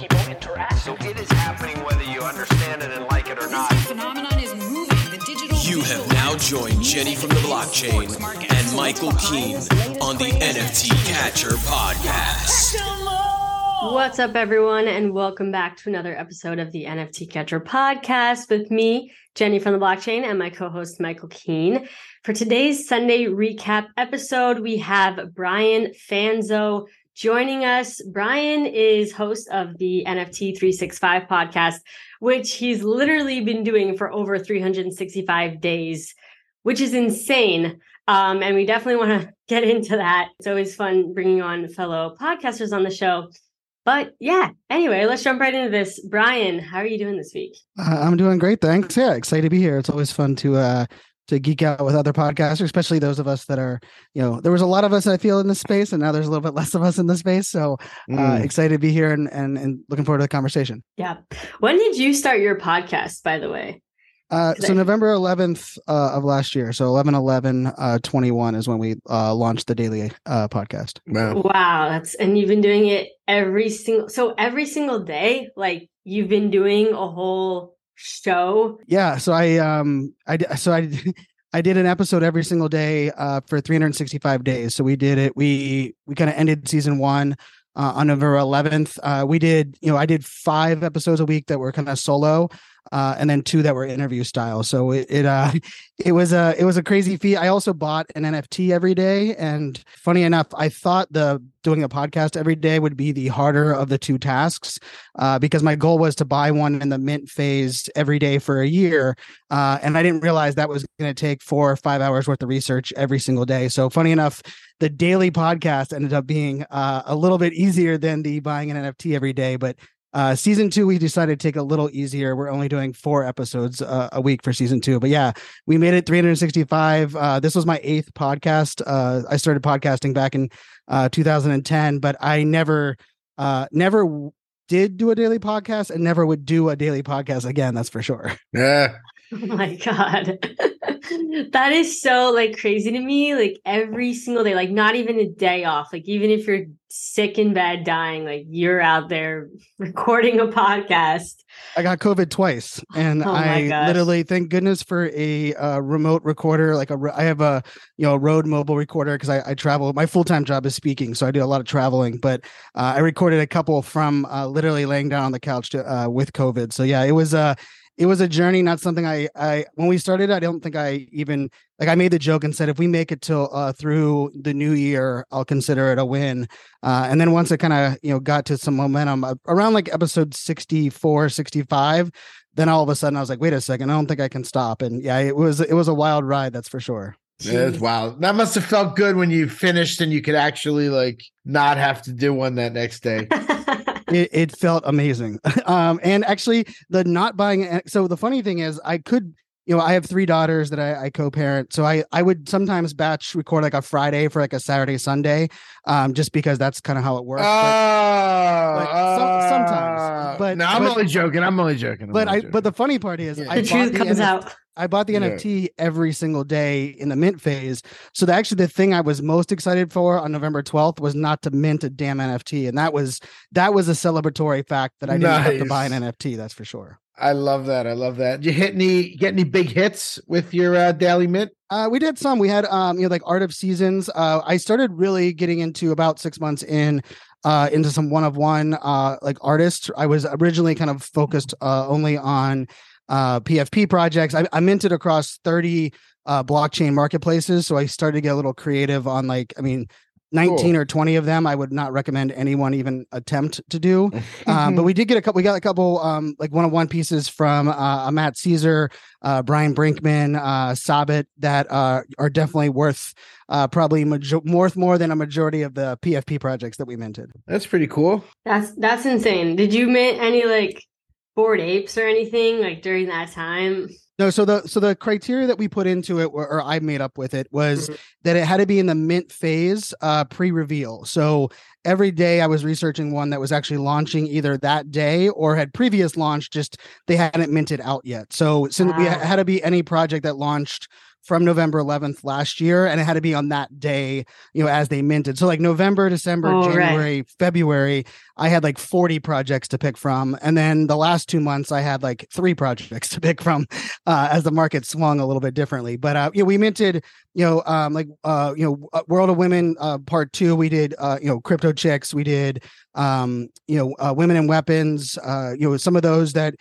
people interact. So it is happening whether you understand it and like it or not. phenomenon is moving. The digital You have now joined Jenny from the blockchain and Michael Keene on the NFT Catcher podcast. What's up, everyone, and welcome back to another episode of the NFT Catcher podcast with me, Jenny from the blockchain, and my co host, Michael Keene. For today's Sunday recap episode, we have Brian Fanzo joining us. Brian is host of the NFT 365 podcast, which he's literally been doing for over 365 days, which is insane. Um, and we definitely want to get into that. It's always fun bringing on fellow podcasters on the show. But yeah, anyway, let's jump right into this. Brian, how are you doing this week? Uh, I'm doing great, thanks. Yeah, excited to be here. It's always fun to uh to geek out with other podcasters, especially those of us that are, you know, there was a lot of us I feel in this space, and now there's a little bit less of us in this space. So uh, Mm. excited to be here and, and and looking forward to the conversation. Yeah. When did you start your podcast, by the way? Uh, so I- November 11th uh, of last year, so 11 11 uh, 21 is when we uh, launched the daily uh, podcast. Wow. Wow, that's and you've been doing it every single so every single day, like you've been doing a whole show. Yeah, so I um I so I I did an episode every single day uh for 365 days. So we did it. We we kind of ended season 1 uh, on November 11th. Uh we did, you know, I did 5 episodes a week that were kind of solo uh and then two that were interview style. So it, it uh it was a it was a crazy feat. I also bought an NFT every day and funny enough, I thought the doing a podcast every day would be the harder of the two tasks uh, because my goal was to buy one in the mint phase every day for a year. Uh, and I didn't realize that was going to take four or five hours worth of research every single day. So, funny enough, the daily podcast ended up being uh, a little bit easier than the buying an NFT every day. But uh, season two, we decided to take a little easier. We're only doing four episodes uh, a week for season two. But yeah, we made it 365. Uh, this was my eighth podcast. Uh, I started podcasting back in uh, 2010, but I never, uh, never did do a daily podcast and never would do a daily podcast again. That's for sure. Yeah. Oh my god. that is so like crazy to me. Like every single day, like not even a day off. Like even if you're sick in bed dying, like you're out there recording a podcast. I got COVID twice, and Oh I gosh. literally thank goodness for a uh, remote recorder. Like a, I have a you know Rode mobile recorder because I, I travel. My full time job is speaking, so I do a lot of traveling. But uh, I recorded a couple from uh, literally laying down on the couch to, uh, with COVID. So yeah, it was a it was a journey, not something I I when we started. I don't think I even like I made the joke and said if we make it till uh, through the new year, I'll consider it a win. Uh, and then once it kind of you know got to some momentum uh, around like episode 64, 65, then all of a sudden I was like, wait a second, I don't think I can stop. And yeah, it was it was a wild ride, that's for sure. That's wild. That must have felt good when you finished and you could actually like not have to do one that next day. It, it felt amazing. um, and actually, the not buying. eh, So the funny thing is, I could. You know, I have three daughters that I, I co-parent, so I I would sometimes batch record like a Friday for like a Saturday Sunday, um, just because that's kind of how it works. Oh, but some- sometimes. uh, But- no, I'm but- only joking. I'm only joking. I'm but only I joking. but the funny part is Yeah. I the bought truth comes NF out. I bought the Yeah. NFT every single day in the mint phase. So the, actually the thing I was most excited for on November 12th was not to mint a damn NFT. And that was that was a celebratory fact that I didn't have to buy an NFT, that's for sure. I love that. I love that. Did you hit any get any big hits with your uh, daily mint? Uh, we did some. We had um, you know, like Art of Seasons. Uh, I started really getting into about six months in uh into some one of one uh like artists. I was originally kind of focused uh only on uh PFP projects. I, I minted across 30 uh blockchain marketplaces. So I started to get a little creative on like, I mean, 19 or 20 of them I would not recommend anyone even attempt to do. um, but we did get a couple. We got a couple um, like one on one pieces from uh, a Matt Caesar, uh, Bryan Brinkman, uh, Sabet that uh, are definitely worth uh, probably major- worth more than a majority of the PFP projects that we minted. That's pretty cool. That's that's insane. Did you mint any like bored apes or anything like during that time? No, so the so the criteria that we put into it, or, or I made up with it, was Mhm. that it had to be in the mint phase, uh, pre-reveal. So every day I was researching one that was actually launching either that day or had previous launch, just they hadn't minted out yet. So since we Ah. had to be any project that launched from November 11th last year, and it had to be on that day, you know, as they minted. So like November, December, Oh, right. January, February, I had like 40 projects to pick from. And then the last two months, I had like three projects to pick from uh, as the market swung a little bit differently. But, uh, you know, we minted, you know, um, like, uh, you know, uh, World of Women uh, part two, we did, uh, you know, Crypto Chicks, we did, um, you know, Women and Weapons, you know, some of those that,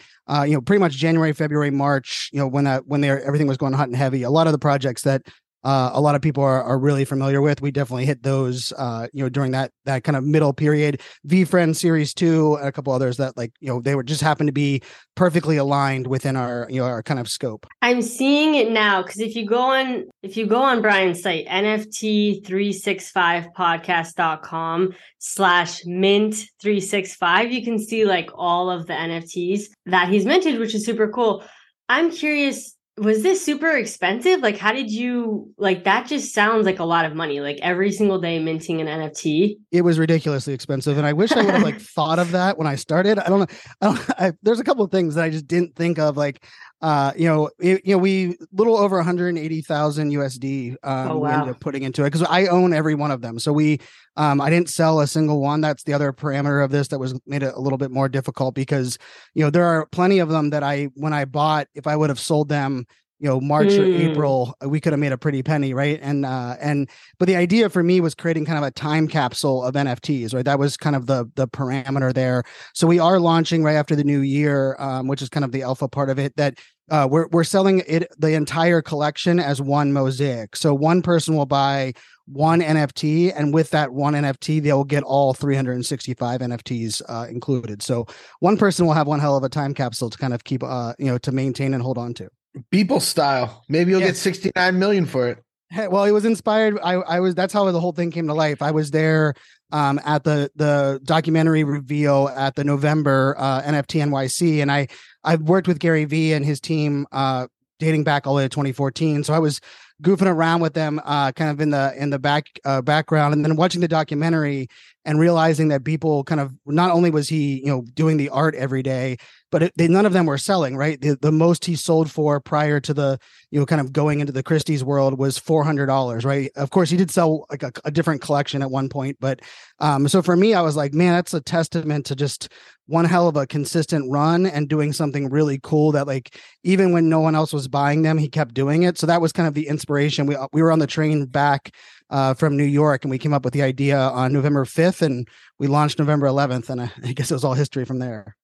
you know, pretty much January, February, March, you know, when that, when they're, everything was going hot and heavy, a lot of the projects that, uh, a lot of people are, are really familiar with. We definitely hit those, uh, you know, during that that kind of middle period. VeeFriends Series Two, and a couple others that like you know they were just happened to be perfectly aligned within our you know our kind of scope. I'm seeing it now because if you go on if you go on Brian's site, NFT365podcast.com slash mint 365, you can see like all of the NFTs that he's minted, which is super cool. I'm curious, was this super expensive? Like, how did you like that? Just sounds like a lot of money, like every single day minting an NFT. It was ridiculously expensive, and I wish I would have like thought of that when I started. I don't know. I don't, I, there's a couple of things that I just didn't think of, like uh you know it, you know we little over 180,000 USD um Oh, we wow. ended up putting into it because I own every one of them so we um I didn't sell a single one that's the other parameter of this that was made it a little bit more difficult because you know there are plenty of them that I when I bought if I would have sold them you know March or Mm. April we could have made a pretty penny right and uh and but the idea for me was creating kind of a time capsule of NFTs right that was kind of the the parameter there so we are launching right after the new year, um, which is kind of the alpha part of it. That uh, we're we're selling it the entire collection as one mosaic. So one person will buy one NFT, and with that one NFT, they will get all 365 NFTs uh, included. So one person will have one hell of a time capsule to kind of keep, uh, you know, to maintain and hold on to. Beeple style. Maybe you'll Yeah. get 69 million for it. Hey, well, it was inspired. I, I was. That's how the whole thing came to life. I was there um, at the the documentary reveal at the November uh, NFT NYC, and I I've worked with Gary Vee and his team uh, dating back all the way to 2014. So I was goofing around with them, uh, kind of in the in the back uh, background, and then watching the documentary and realizing that people kind of not only was he you know doing the art every day, but it, they, none of them were selling. Right, the the most he sold for prior to the you know kind of going into the Christie's world was four hundred dollars. Right, of course he did sell like a, a different collection at one point, but um, so for me, I was like, man, that's a testament to just one hell of a consistent run and doing something really cool that like even when no one else was buying them, he kept doing it. So that was kind of the inspiration. We we were on the train back uh, from New York and we came up with the idea on November 5th and we launched November 11th. And I, I guess it was all history from there.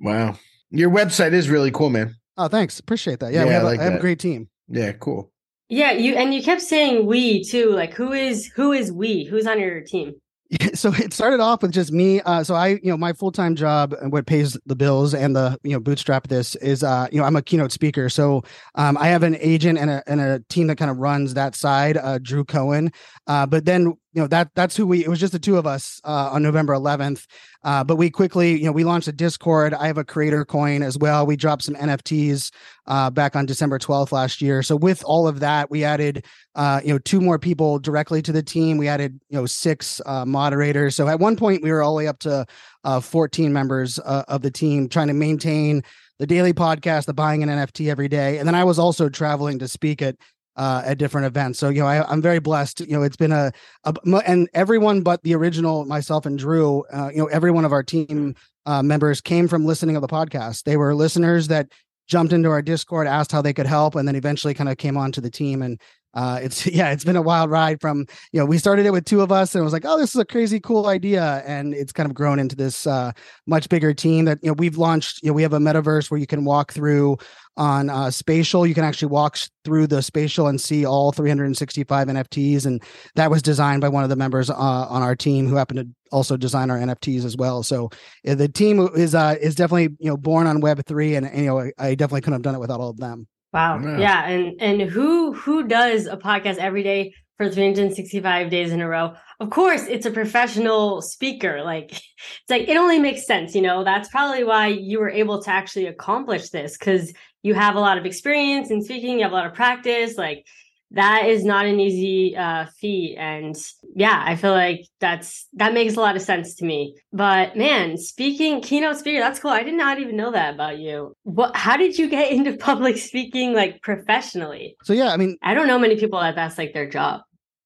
Wow. Your website is really cool, man. Oh, thanks. Appreciate that. Yeah, Yeah, we have, I a- like I have a great team. Yeah, cool. Yeah, you and you kept saying we too. Like who is who is we? Who's on your team? so it started off with just me uh so i you know my full-time job and what pays the bills and the you know bootstrap this is uh you know i'm a keynote speaker so um i have an agent and a and a team that kind of runs that side uh drew cohen uh but then you know that that's who we it was just the two of us uh on november 11th uh but we quickly you know we launched a discord i have a creator coin as well we dropped some nfts uh back on december 12th last year so with all of that we added uh, you know, two more people directly to the team. We added, you know, six uh, moderators. So at one point, we were all the way up to uh, 14 members of the team, trying to maintain the daily podcast, the buying an NFT every day. And then I was also traveling to speak at uh, at different events. So you know, I, I'm very blessed. You know, it's been a, a and everyone but the original myself and Drew. Uh, you know, every one of our team uh, members came from listening of the podcast. They were listeners that jumped into our Discord, asked how they could help, and then eventually kind of came onto the team and uh it's yeah it's been a wild ride from you know we started it with two of us and it was like oh this is a crazy cool idea and it's kind of grown into this uh much bigger team that you know we've launched you know we have a metaverse where you can walk through on uh spatial you can actually walk through the spatial and see all 365 nfts and that was designed by one of the members uh, on our team who happened to also design our nfts as well so yeah, the team is uh is definitely you know born on web 3 and, and you know I, I definitely couldn't have done it without all of them Wow. Yeah. Yeah. And and who who does a podcast every day for 365 days in a row. Of course, it's a professional speaker. Like it's like it only makes sense, you know. That's probably why you were able to actually accomplish this cuz you have a lot of experience in speaking, you have a lot of practice, like that is not an easy uh, feat. And yeah i feel like that's that makes a lot of sense to me. But man speaking keynote speaker that's cool. I did not even know that about you. What how did you get into public speaking like professionally? So yeah i mean i don't know many people that that's like their job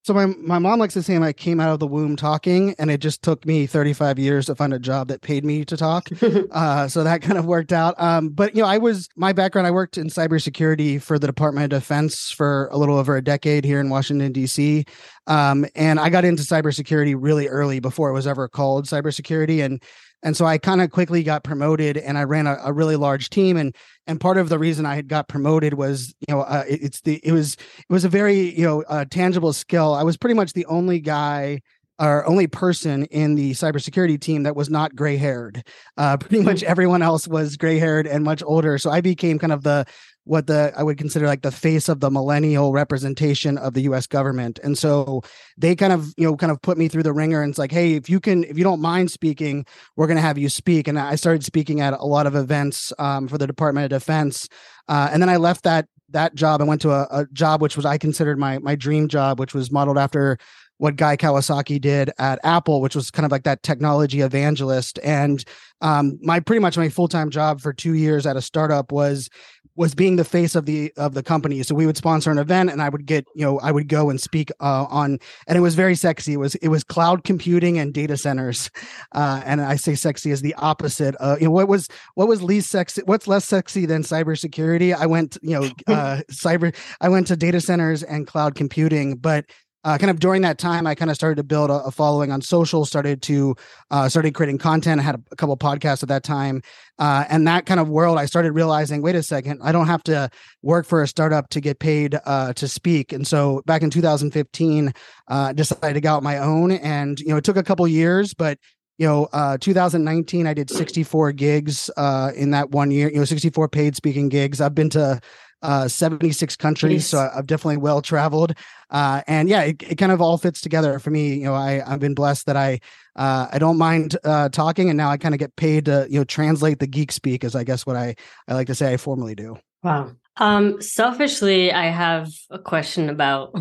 so my my mom likes to say I came out of the womb talking, and it just took me 35 years to find a job that paid me to talk. uh, so that kind of worked out. Um, but you know, I was my background. I worked in cybersecurity for the Department of Defense for a little over a decade here in Washington D.C. Um, and I got into cybersecurity really early before it was ever called cybersecurity, and and so I kind of quickly got promoted and I ran a, a, really large team. And and part of the reason I had got promoted was, you know, uh, it, it's the it was it was a very, you know, uh, tangible skill. I was pretty much the only guy or only person in the cybersecurity team that was not gray haired. Uh, pretty much mm. everyone else was gray haired and much older. So I became kind of the what the I would consider like the face of the millennial representation of the US government. And so they kind of, you know, kind of put me through the ringer and it's like, hey, if you can, if you don't mind speaking, we're going to have you speak. And I started speaking at a lot of events um, for the Department of Defense. Uh, and then I left that that job and went to a, a job which was I considered my my dream job, which was modeled after what Guy Kawasaki did at Apple, which was kind of like that technology evangelist. And um, my pretty much my full time job for two years at a startup was was being the face of the of the company. So we would sponsor an event, and I would get you know I would go and speak uh, on, and it was very sexy. It was it was cloud computing and data centers, uh, and I say sexy is the opposite. Uh, you know what was what was least sexy? What's less sexy than cybersecurity? I went you know uh, cyber. I went to data centers and cloud computing, but uh, kind of during that time, I kind of started to build a, a following on social, started to uh, started creating content. I had a, a couple podcasts at that time, uh, and that kind of world, I started realizing, wait a second, I don't have to work for a startup to get paid uh, to speak. And so back in 2015, uh, decided to go out my own, and you know, it took a couple years, but you know, uh, 2019, I did 64 gigs uh, in that one year. You know, 64 paid speaking gigs. I've been to uh, 76 countries. So I've definitely well traveled. Uh, and yeah, it, it kind of all fits together for me. You know, I, I've been blessed that I, uh, I don't mind uh, talking and now I kind of get paid to, you know, translate the geek speak as I guess what I, I like to say I formally do. Wow. Um, selfishly, I have a question about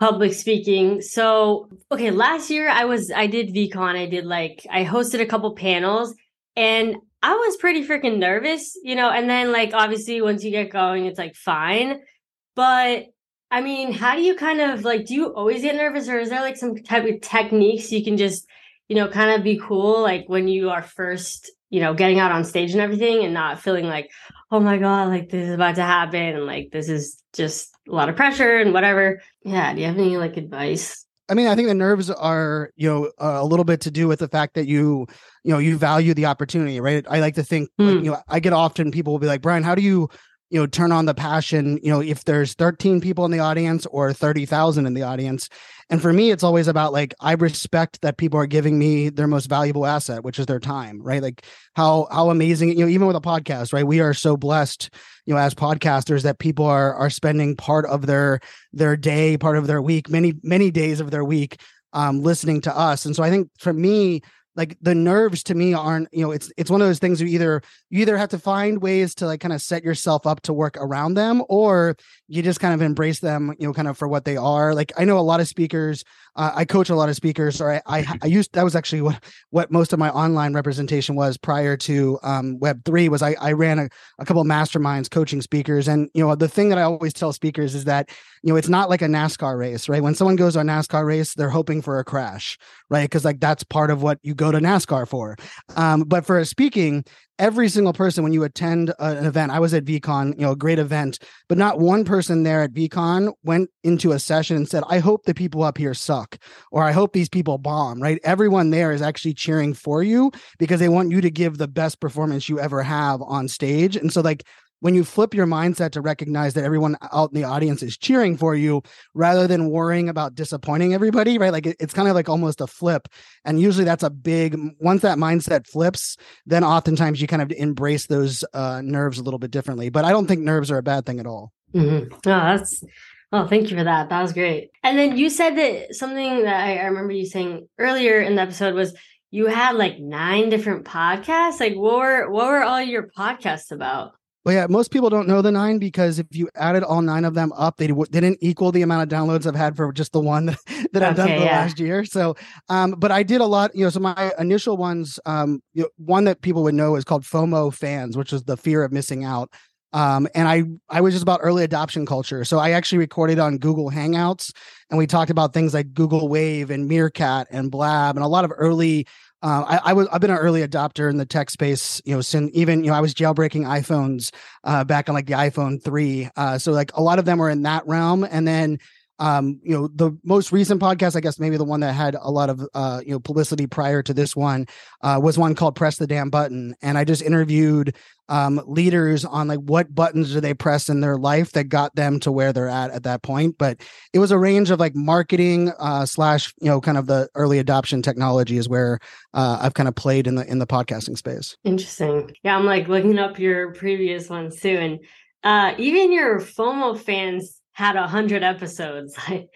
public speaking. So, okay, last year I was, I did VeeCon. I did like, I hosted a couple panels and I was pretty freaking nervous, you know, and then like obviously once you get going, it's like fine. But I mean, how do you kind of like do you always get nervous or is there like some type of techniques you can just, you know, kind of be cool like when you are first, you know, getting out on stage and everything and not feeling like, oh my God, like this is about to happen and like this is just a lot of pressure and whatever. Yeah. Do you have any like advice? I mean, I think the nerves are, you know, uh, a little bit to do with the fact that you, you know, you value the opportunity, right? I like to think, mm. like, hmm. you know, I get often people will be like, Brian, how do you, you know, turn on the passion, you know, if there's 13 people in the audience or 30,000 in the audience? And for me, it's always about like, I respect that people are giving me their most valuable asset, which is their time, right? Like how, how amazing, you know, even with a podcast, right? We are so blessed, you know, as podcasters that people are, are spending part of their, their day, part of their week, many, many days of their week, um, listening to us. And so I think for me, like the nerves to me aren't you know it's it's one of those things you either you either have to find ways to like kind of set yourself up to work around them or you just kind of embrace them you know kind of for what they are. Like i know a lot of speakers uh, i coach a lot of speakers or I, I, I used that was actually what what most of my online representation was prior to um, web 3 was i i ran a, a couple masterminds coaching speakers. And you know the thing that i always tell speakers is that you know it's not like a nascar race right? When someone goes on a nascar race they're hoping for a crash right? Because like that's part of what you go to NASCAR for. Um, but for speaking, every single person when you attend an event, I was at VeeCon, you know, a great event, but not one person there at VeeCon went into a session and said, I hope the people up here suck, or I hope these people bomb, right? Everyone there is actually cheering for you because they want you to give the best performance you ever have on stage. And so, like, when you flip your mindset to recognize that everyone out in the audience is cheering for you rather than worrying about disappointing everybody, right? Like it, it's kind of like almost a flip. And usually that's a big, once that mindset flips, then oftentimes you kind of embrace those uh, nerves a little bit differently. But I don't think nerves are a bad thing at all. Mm-hmm. Oh, that's Oh, thank you for that. That was great. And then you said that something that I, I remember you saying earlier in the episode was you had like nine different podcasts. Like, what were what were all your podcasts about? Well, yeah, most people don't know the nine because if you added all nine of them up, they w- didn't equal the amount of downloads I've had for just the one that, that I've done for the last year. So, um, but I did a lot, you know. So my initial ones, um, you know, one that people would know is called FOMO fans, which is the fear of missing out. Um, and I I was just about early adoption culture. So I actually recorded on Google Hangouts, and we talked about things like Google Wave and Meerkat and Blab and a lot of early uh, I, I was I've been an early adopter in the tech space, you know, since even you know I was jailbreaking iPhones uh, back on like the iPhone three. Uh, so like a lot of them were in that realm, and then um, you know the most recent podcast, I guess maybe the one that had a lot of uh, you know publicity prior to this one uh, was one called "Press the Damn Button," and I just interviewed um, leaders on like what buttons do they press in their life that got them to where they're at at that point. But it was a range of like marketing uh, slash you know kind of the early adoption technology is where uh, I've kind of played in the in the podcasting space. Interesting. Yeah, I'm like looking up your previous ones too, and uh, even your FOMO fans had a hundred episodes. Like,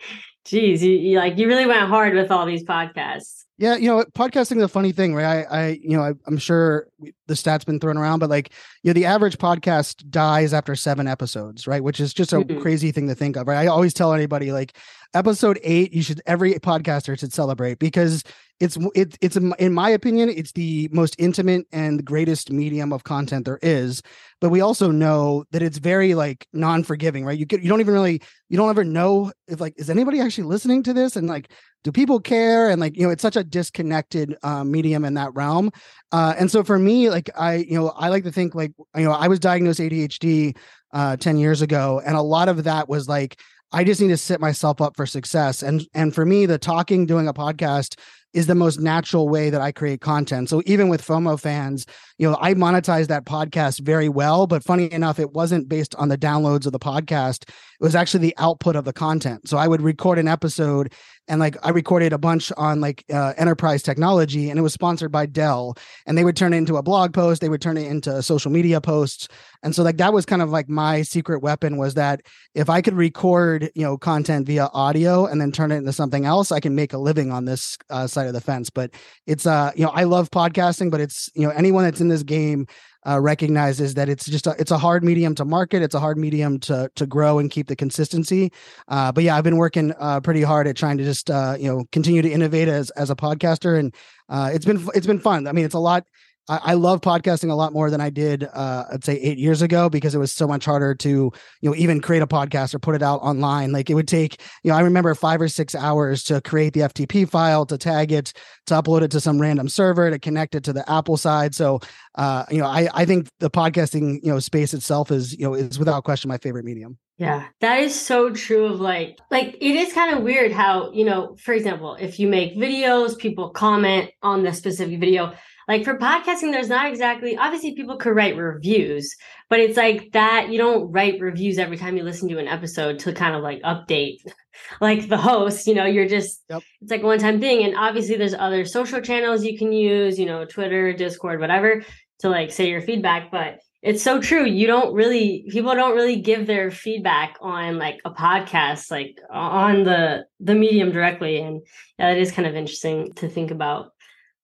geez, you, you like you really went hard with all these podcasts. Yeah, you know, podcasting is a funny thing, right? I, I you know, I, I'm sure the stats been thrown around, but like, you know, the average podcast dies after seven episodes, right? Which is just a Mhm. crazy thing to think of, right? I always tell anybody like, episode eight, you should every podcaster should celebrate because it's it, it's in my opinion, it's the most intimate and greatest medium of content there is. But we also know that it's very like non-forgiving, right? You get you don't even really you don't ever know if like is anybody actually listening to this and like do people care and like you know it's such a disconnected uh, medium in that realm uh, and so for me like i you know i like to think like you know i was diagnosed adhd uh, 10 years ago and a lot of that was like i just need to set myself up for success and and for me the talking doing a podcast is the most natural way that I create content. So even with FOMO fans, you know, I monetized that podcast very well, but funny enough, it wasn't based on the downloads of the podcast. It was actually the output of the content. So I would record an episode and like I recorded a bunch on like uh, enterprise technology and it was sponsored by Dell and they would turn it into a blog post, they would turn it into social media posts. And so like that was kind of like my secret weapon was that if I could record, you know, content via audio and then turn it into something else, I can make a living on this uh, side of the fence. But it's uh, you know, I love podcasting, but it's you know, anyone that's in this game uh, recognizes that it's just a, it's a hard medium to market. It's a hard medium to to grow and keep the consistency. Uh, but yeah, I've been working uh, pretty hard at trying to just uh, you know continue to innovate as as a podcaster, and uh, it's been it's been fun. I mean, it's a lot. I, I love podcasting a lot more than I did, uh, I'd say eight years ago, because it was so much harder to, you know, even create a podcast or put it out online. Like it would take, you know, I remember five or six hours to create the FTP file, to tag it, to upload it to some random server, to connect it to the Apple side. So, uh, you know, I, I think the podcasting, you know, space itself is, you know, is without question my favorite medium. Yeah, that is so true of like like it is kind of weird how, you know, for example, if you make videos, people comment on the specific video. Like for podcasting, there's not exactly obviously people could write reviews, but it's like that you don't write reviews every time you listen to an episode to kind of like update like the host, you know, you're just Yep. it's like a one time thing. And obviously there's other social channels you can use, you know, Twitter, Discord, whatever, to like say your feedback. But it's so true. You don't really people don't really give their feedback on like a podcast, like on the the medium directly. And yeah, it is kind of interesting to think about.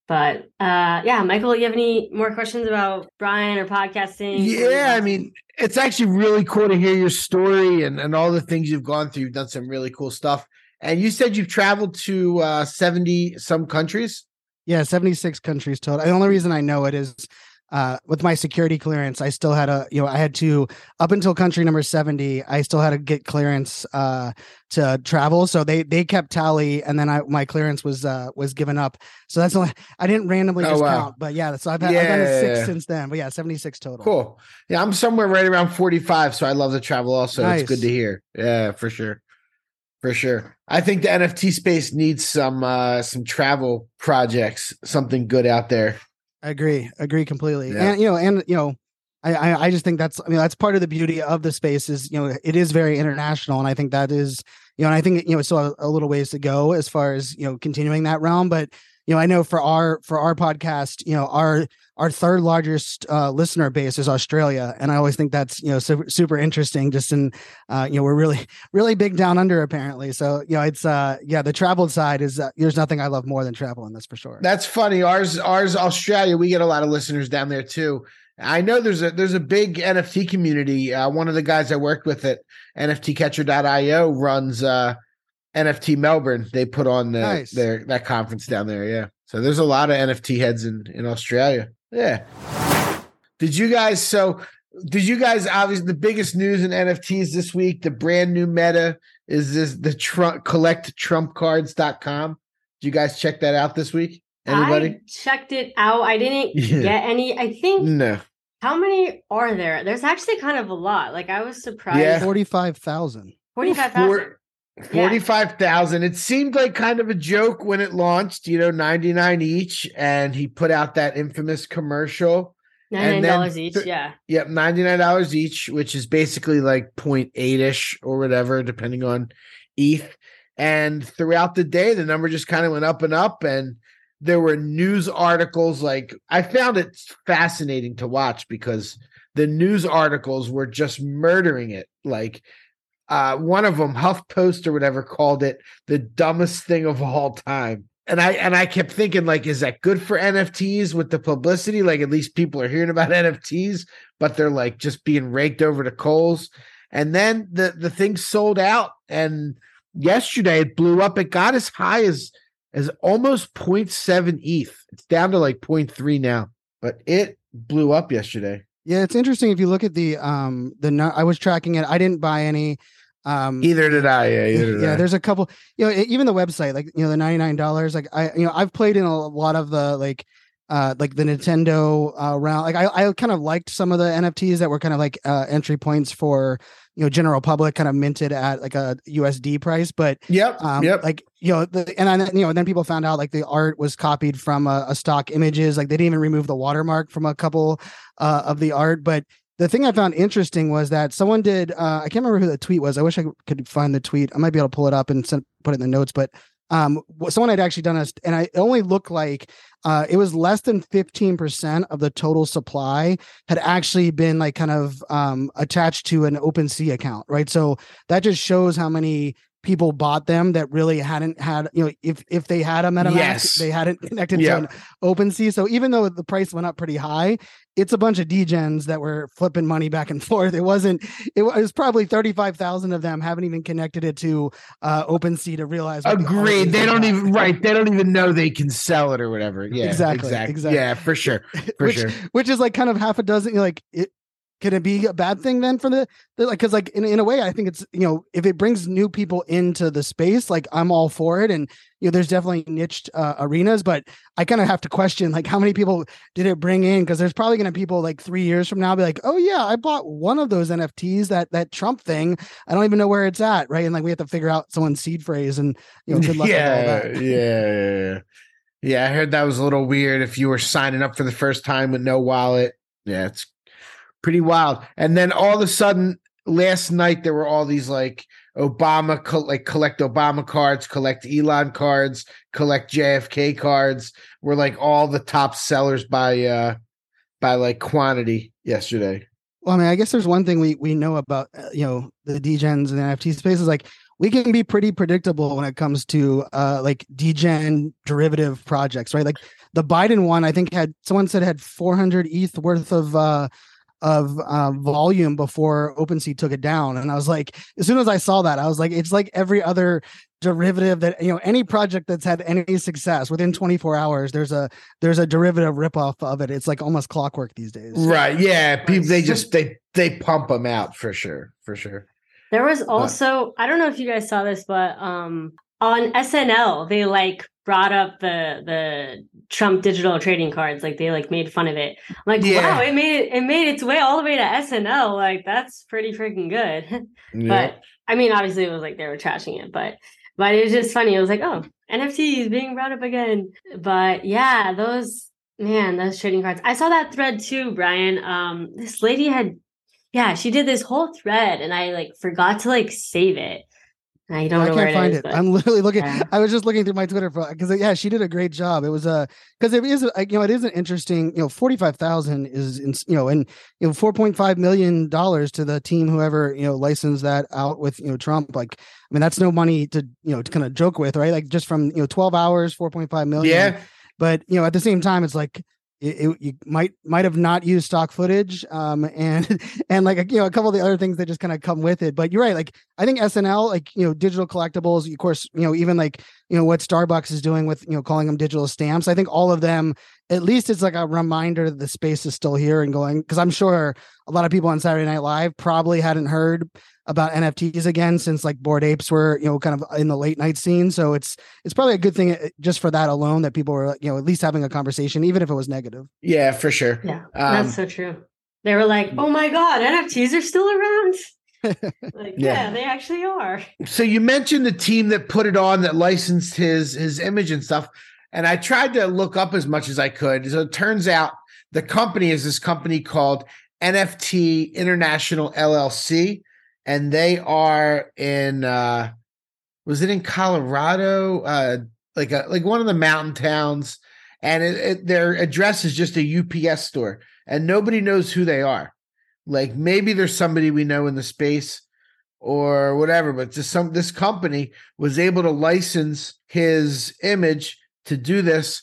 But uh yeah, Michael, you have any more questions about Brian or podcasting? Yeah, I mean, it's actually really cool to hear your story and, and all the things you've gone through. You've done some really cool stuff. And you said you've traveled to uh, 70 some countries. Yeah, 76 countries total. The only reason I know it is uh, with my security clearance, I still had a, you know, I had to, up until country number 70, I still had to get clearance uh, to travel. So they they kept tally and then I my clearance was uh was given up. So that's only I didn't randomly Oh, just wow. count. But yeah, so I've had I've done Yeah, six yeah. since then. But yeah, 76 total. Cool. Yeah, I'm somewhere right around 45. So I love to travel also. Nice. It's good to hear. Yeah, for sure. For sure. I think the NFT space needs some uh some travel projects, something good out there. I agree. Agree completely. Yeah. And you know, and you know, I, I I just think that's I mean that's part of the beauty of the space is you know it is very international and I think that is you know and I think you know it's still a, a little ways to go as far as you know continuing that realm but you know, I know for our for our podcast, you know, our our third largest uh, listener base is Australia, and I always think that's you know super, super interesting. Just in uh, you know we're really really big down under apparently. So you know it's uh yeah the traveled side is uh, there's nothing I love more than traveling. That's for sure. That's funny. Ours ours Australia. We get a lot of listeners down there too. I know there's a there's a big NFT community. Uh, one of the guys I worked with at NFTcatcher.io runs uh, NFT Melbourne. They put on the, nice. their that conference down there. Yeah. So there's a lot of NFT heads in in Australia. Yeah. Did you guys so did you guys obviously the biggest news in NFTs this week, the brand new meta is this the Trump collect trump cards.com Did you guys check that out this week? Anybody? I checked it out. I didn't yeah. get any. I think no. How many are there? There's actually kind of a lot. Like I was surprised. Yeah. 45,000. 45,000. 45,000. It seemed like kind of a joke when it launched, you know, 99 each. And he put out that infamous commercial. Ninety-nine and then dollars each. th- Yeah. Yep, $99 each, which is basically like 0.8 ish or whatever, depending on ETH. And throughout the day, the number just kind of went up and up. And there were news articles. Like, I found it fascinating to watch because the news articles were just murdering it. Like, uh, one of them, HuffPost or whatever, called it the dumbest thing of all time. And I and I kept thinking, like, is that good for NFTs with the publicity? Like, at least people are hearing about NFTs, but they're like just being raked over to coals. And then the the thing sold out, and yesterday it blew up. It got as high as as almost 0.7 ETH. It's down to like 0.3 now, but it blew up yesterday. Yeah, it's interesting if you look at the um the I was tracking it. I didn't buy any. Um, Either did I. Yeah, did yeah, I. there's a couple. You know, even the website, like you know, the ninety nine dollars. Like I, you know, I've played in a lot of the like, uh, like the Nintendo uh round. Like I, I kind of liked some of the NFTs that were kind of like uh entry points for you know general public, kind of minted at like a USD price. But Yep. um, yep. like you know, the, and then you know, then people found out like the art was copied from a, a stock images. Like they didn't even remove the watermark from a couple uh, of the art. But the thing I found interesting was that someone did. Uh, I can't remember who the tweet was. I wish I could find the tweet. I might be able to pull it up and send, put it in the notes. But um, someone had actually done a, and I it only looked like uh, it was less than fifteen percent of the total supply had actually been like kind of um, attached to an OpenSea account, right? So that just shows how many people bought them that really hadn't had you know if if they had a MetaMask Yes. they hadn't connected Yeah. to an OpenSea. So even though the price went up pretty high, it's a bunch of degens that were flipping money back and forth. It wasn't. It was probably thirty five thousand of them haven't even connected it to uh, OpenSea to realize. Agreed. They don't even right. They don't even know they can sell it or whatever. Yeah, Exactly, exactly. exactly. Yeah, for sure. For which, sure. which is like kind of half a dozen. Like it. Can it be a bad thing then for the, the like? Because like in, in a way, I think it's you know if it brings new people into the space, like I'm all for it, and you know there's definitely niched uh, arenas, but I kind of have to question like how many people did it bring in? Because there's probably going to people like three years from now be like, oh yeah, I bought one of those NFTs that that Trump thing. I don't even know where it's at, right? And like we have to figure out someone's seed phrase, and you know good luck yeah, yeah, yeah, yeah. Yeah, I heard that was a little weird if you were signing up for the first time with no wallet. Yeah, it's pretty wild. And then all of a sudden, last night there were all these like Obama, co- like collect Obama cards, collect Elon cards, collect JFK cards. Were like all the top sellers by uh by like quantity yesterday. Well, I mean, I guess there's one thing we we know about uh, you know the degens and the NFT space is like we can be pretty predictable when it comes to uh like degen derivative projects, right? Like the Biden one, I think had someone said had 400 ETH worth of uh of uh, volume before OpenSea took it down, and I was like, as soon as I saw that, I was like, it's like every other derivative that you know any project that's had any success within 24 hours there's a there's a derivative ripoff of it it's like almost clockwork these days Right. Yeah. People they just they they pump them out for sure. For sure. There was also I don't know if you guys saw this, but um on SNL they like brought up the the Trump digital trading cards. Like they like made fun of it. I'm like, Yeah. wow, it made it, it made its way all the way to SNL. Like that's pretty freaking good. Yeah. But I mean, obviously it was like they were trashing it, but but it was just funny. It was like, oh, NFTs being brought up again. But yeah, those man, those trading cards. I saw that thread too, Brian. Um, this lady had yeah, she did this whole thread and I like forgot to like save it. I don't I know can't where find it. Is, it. but- I'm literally looking. Yeah. I was just looking through my Twitter because uh, yeah, she did a great job. It was uh, a because it is you know it is an interesting you know forty five thousand is in, you know and you know four point five million dollars to the team whoever you know licensed that out with you know Trump like I mean that's no money to you know to kind of joke with right like just from you know twelve hours four point five million Yeah. but you know at the same time it's like it, it- you might might have not used stock footage um and and like you know a couple of the other things that just kind of come with it but you're right like i think snl like you know digital collectibles of course you know even like you know what starbucks is doing with you know calling them digital stamps i think all of them at least it's like a reminder that the space is still here and going because i'm sure a lot of people on saturday night live probably hadn't heard about nfts again since like bored apes were you know kind of in the late night scene so it's it's probably a good thing uh, just for that alone that people were you know at least having a conversation even if it was negative Yeah, for sure. Yeah, Um, that's so true. They were like, "Oh my god, NFTs are still around." like, Yeah. yeah. they actually are. So you mentioned the team that put it on that licensed his his image and stuff, and I tried to look up as much as I could. So it turns out the company is this company called NFT International LLC, and they are in uh was it in Colorado? Uh like a like one of the mountain towns, and it, it, their address is just a UPS store, and nobody knows who they are. Like maybe there's somebody we know in the space or whatever, but just some this company was able to license his image to do this,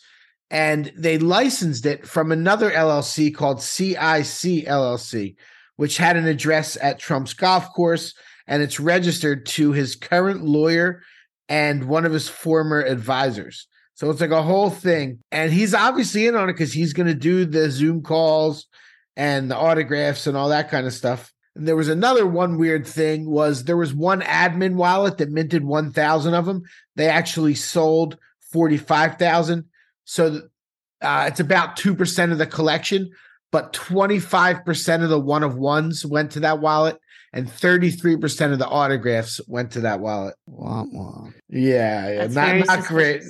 and they licensed it from another LLC called CIC LLC, which had an address at Trump's golf course, and it's registered to his current lawyer and one of his former advisors. So it's like a whole thing, and he's obviously in on it because he's going to do the Zoom calls and the autographs and all that kind of stuff. And there was another one weird thing was there was one admin wallet that minted 1000 of them. They actually sold 45,000. So uh, it's about 2% of the collection, but 25% of the one of ones went to that wallet and 33% of the autographs went to that wallet. Wah, wah. Yeah, yeah, That's not very not great.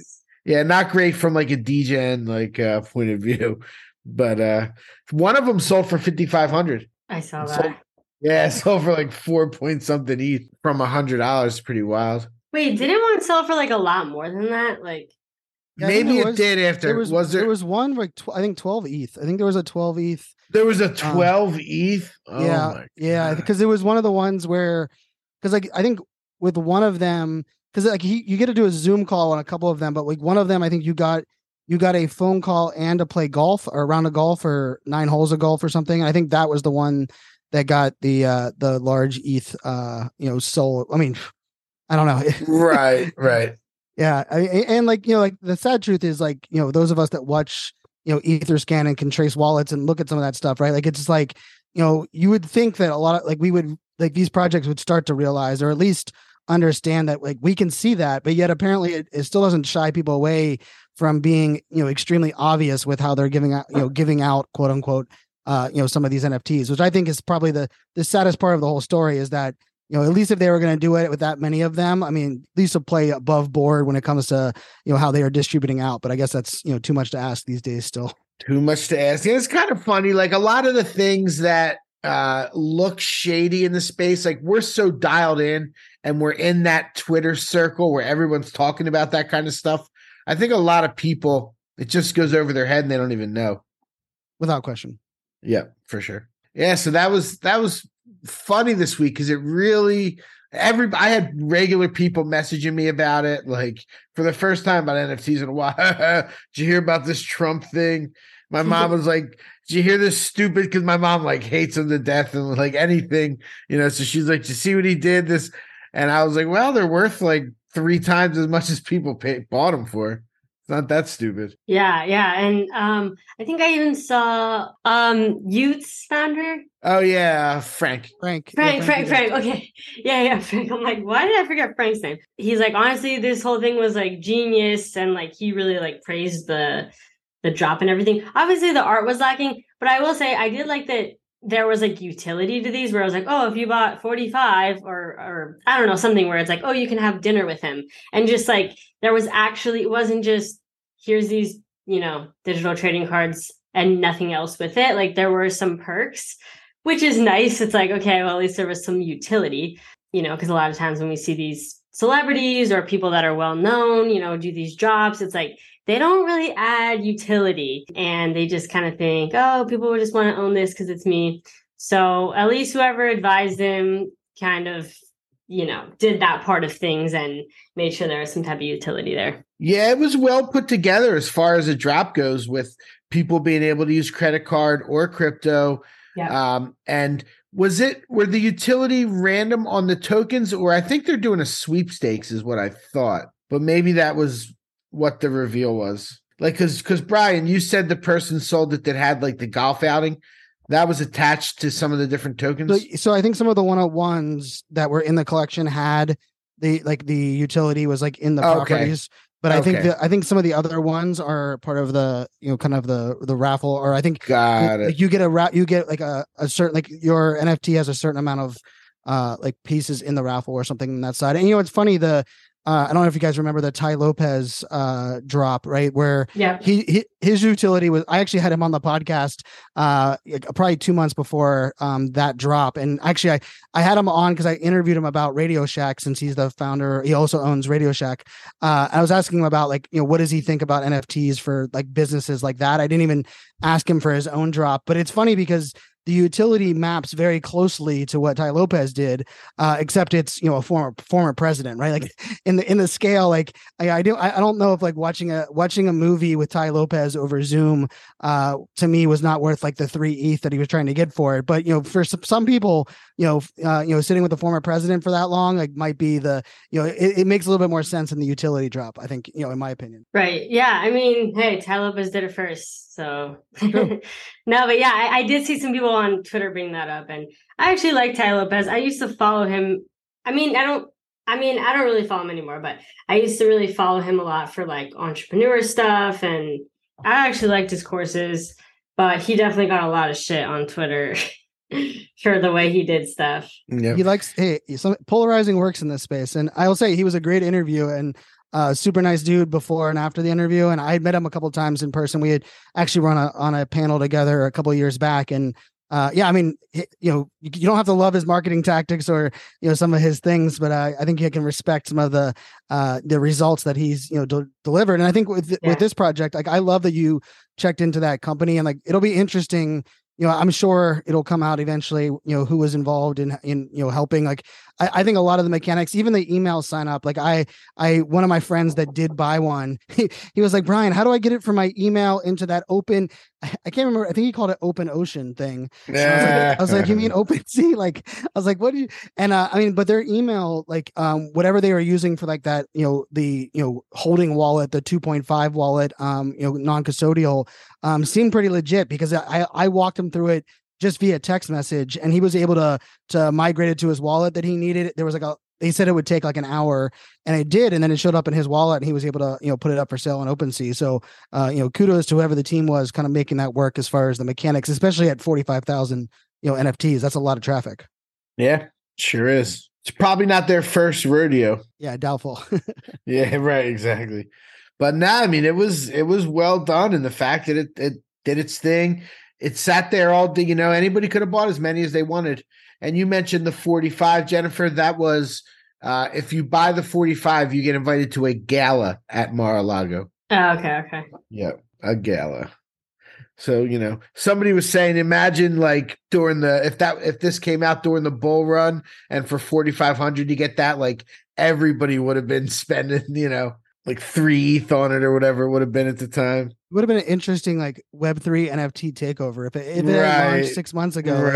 Yeah, not great from like a degen like uh point of view. But uh one of them sold for 5500. I saw So- that. Yeah, sold for like 4 point something each from a $100. Pretty wild. Wait, didn't one sell for like a lot more than that? Like, Yeah, Maybe it was- did after. there was, was there there was one like tw- I think 12 ETH. I think there was a 12 ETH. there was a 12 ETH? Oh yeah, yeah, because it was one of the ones where because like I think with one of them because like he, you get to do a Zoom call on a couple of them, but like one of them I think you got you got a phone call and to play golf or a round of golf or nine holes of golf or something. I think that was the one that got the uh the large ETH uh you know soul. I mean, I don't know. right, right. Yeah, I, and like you know, like the sad truth is like you know those of us that watch you know Etherscan and can trace wallets and look at some of that stuff, right? Like it's just like you know you would think that a lot of like we would like these projects would start to realize or at least understand that like we can see that, but yet apparently it, it still doesn't shy people away from being you know extremely obvious with how they're giving out you know giving out quote unquote uh you know some of these NFTs, which I think is probably the the saddest part of the whole story is that you know, at least if they were going to do it with that many of them, I mean, at least to play above board when it comes to, you know, how they are distributing out. But I guess that's, you know, too much to ask these days still. Too much to ask. And it's kind of funny. Like a lot of the things that uh look shady in the space, like we're so dialed in and we're in that Twitter circle where everyone's talking about that kind of stuff. I think a lot of people it just goes over their head and they don't even know. Without question. Yeah, for sure. Yeah, so that was that was funny this week because it really every I had regular people messaging me about it, like for the first time about NFTs in a while. Did you hear about this Trump thing? My mom was like, Did you hear this stupid? Because my mom like hates him to death and like anything, you know. So she's like, you see what he did? This and I was like, Well, they're worth like three times as much as people pay, bought them for. It's not that stupid. yeah, yeah, and um, I think I even saw um, y00ts founder Oh yeah, Frank. Frank. Frank, yeah, Frank, did Frank. Okay. Yeah, yeah, Frank. I'm like, why did I forget Frank's name? He's like, honestly, this whole thing was like genius, and like he really like praised the the drop and everything. Obviously, the art was lacking, but I will say I did like that there was like utility to these where I was like, oh, if you bought 45 or or I don't know, something where it's like, oh, you can have dinner with him. And just like there was actually it wasn't just here's these, you know, digital trading cards and nothing else with it. Like there were some perks which is nice. It's like, okay, well, at least there was some utility, you know, because a lot of times when we see these celebrities or people that are well known, you know, do these jobs. It's like they don't really add utility and they just kind of think, oh, people would just want to own this because it's me. So at least whoever advised them kind of, you know, did that part of things and made sure there was some type of utility there. Yeah, it was well put together as far as a drop goes with people being able to use credit card or crypto. Yeah. Um, and was it were the utility random on the tokens, or I think they're doing a sweepstakes, is what I thought. But maybe that was what the reveal was. Like, because because Brian, you said the person sold it that had like the golf outing that was attached to some of the different tokens. So, so I think some of the one on ones that were in the collection had the like the utility was like in the Okay. properties. But I think the, I think some of the other ones are part of the you know kind of the the raffle or I think Got like it. you get a ra- you get like a, a certain like your NFT has a certain amount of uh like pieces in the raffle or something on that side. And you know it's funny the uh, I don't know if you guys remember the Tai Lopez uh drop right where Yeah. he, he his utility was I actually had him on the podcast uh probably two months before um that drop. And actually I I had him on because I interviewed him about Radio Shack since he's the founder he also owns Radio Shack. Uh I was asking him about like you know what does he think about NFTs for like businesses like that? I didn't even ask him for his own drop. But it's funny because the utility maps very closely to what Tai Lopez did, uh, except it's you know a former former president, right? Like in the in the scale, like I, I do I, I don't know if like watching a watching a movie with Tai Lopez over Zoom, uh, to me was not worth like the three ETH that he was trying to get for it. But you know, for some, some people, you know, uh, you know, sitting with the former president for that long, like might be the you know, it, it makes a little bit more sense in the utility drop. I think you know, in my opinion. Right. Yeah. I mean, hey, Tai Lopez did it first. So, no, but yeah, I, I did see some people on Twitter bring that up. And I actually like Tai Lopez. I used to follow him. I mean, I don't, I mean, I don't really follow him anymore, but I used to really follow him a lot for like entrepreneur stuff. And I actually liked his courses, but he definitely got a lot of shit on Twitter for the way he did stuff. Yeah. He likes hey, some polarizing works in this space, and I will say he was a great interview and uh, super nice dude before and after the interview. And I had met him a couple times in person. We had actually run a, on a panel together a couple of years back, and uh, yeah, I mean, you know, you, you don't have to love his marketing tactics or you know some of his things, but uh, I think you can respect some of the uh, the results that he's you know de- delivered. And I think with Yeah. with this project, like I love that you checked into that company, and like it'll be interesting you know, I'm sure it'll come out eventually, you know, who was involved in in you know helping. Like I, I think a lot of the mechanics, even the email sign up, like I I one of my friends that did buy one, he, he was like, Brian, how do I get it from my email into that open I can't remember, I think he called it open ocean thing. And I was like, I was like, you mean open sea? Like I was like, what do you and uh, I mean, but their email, like um whatever they were using for like that, you know, the you know, holding wallet, the 2.5 wallet, um, you know, non-custodial, um, seemed pretty legit because I I walked him through it just via text message and he was able to to migrate it to his wallet that he needed. There was like a they said it would take like an hour and it did and then it showed up in his wallet and he was able to you know put it up for sale on OpenSea. So uh you know kudos to whoever the team was kind of making that work as far as the mechanics, especially at 45,000 you know NFTs. That's a lot of traffic. Yeah, sure is. It's probably not their first rodeo. Yeah, doubtful. Yeah, right, exactly. But now, I mean, it was it was well done, and the fact that it it did its thing, it sat there all day. You know, anybody could have bought as many as they wanted. And you mentioned the forty five, Jennifer. That was uh, if you buy the forty five, you get invited to a gala at Mar-a-Lago. Oh, okay, okay. Yeah, a gala. So you know, somebody was saying, imagine like during the if that if this came out during the bull run, and for forty five hundred you get that, like everybody would have been spending, you know, like three ETH on it or whatever it would have been at the time. Would have been an interesting like Web three NFT takeover if it, if it had Right. launched six months ago. like,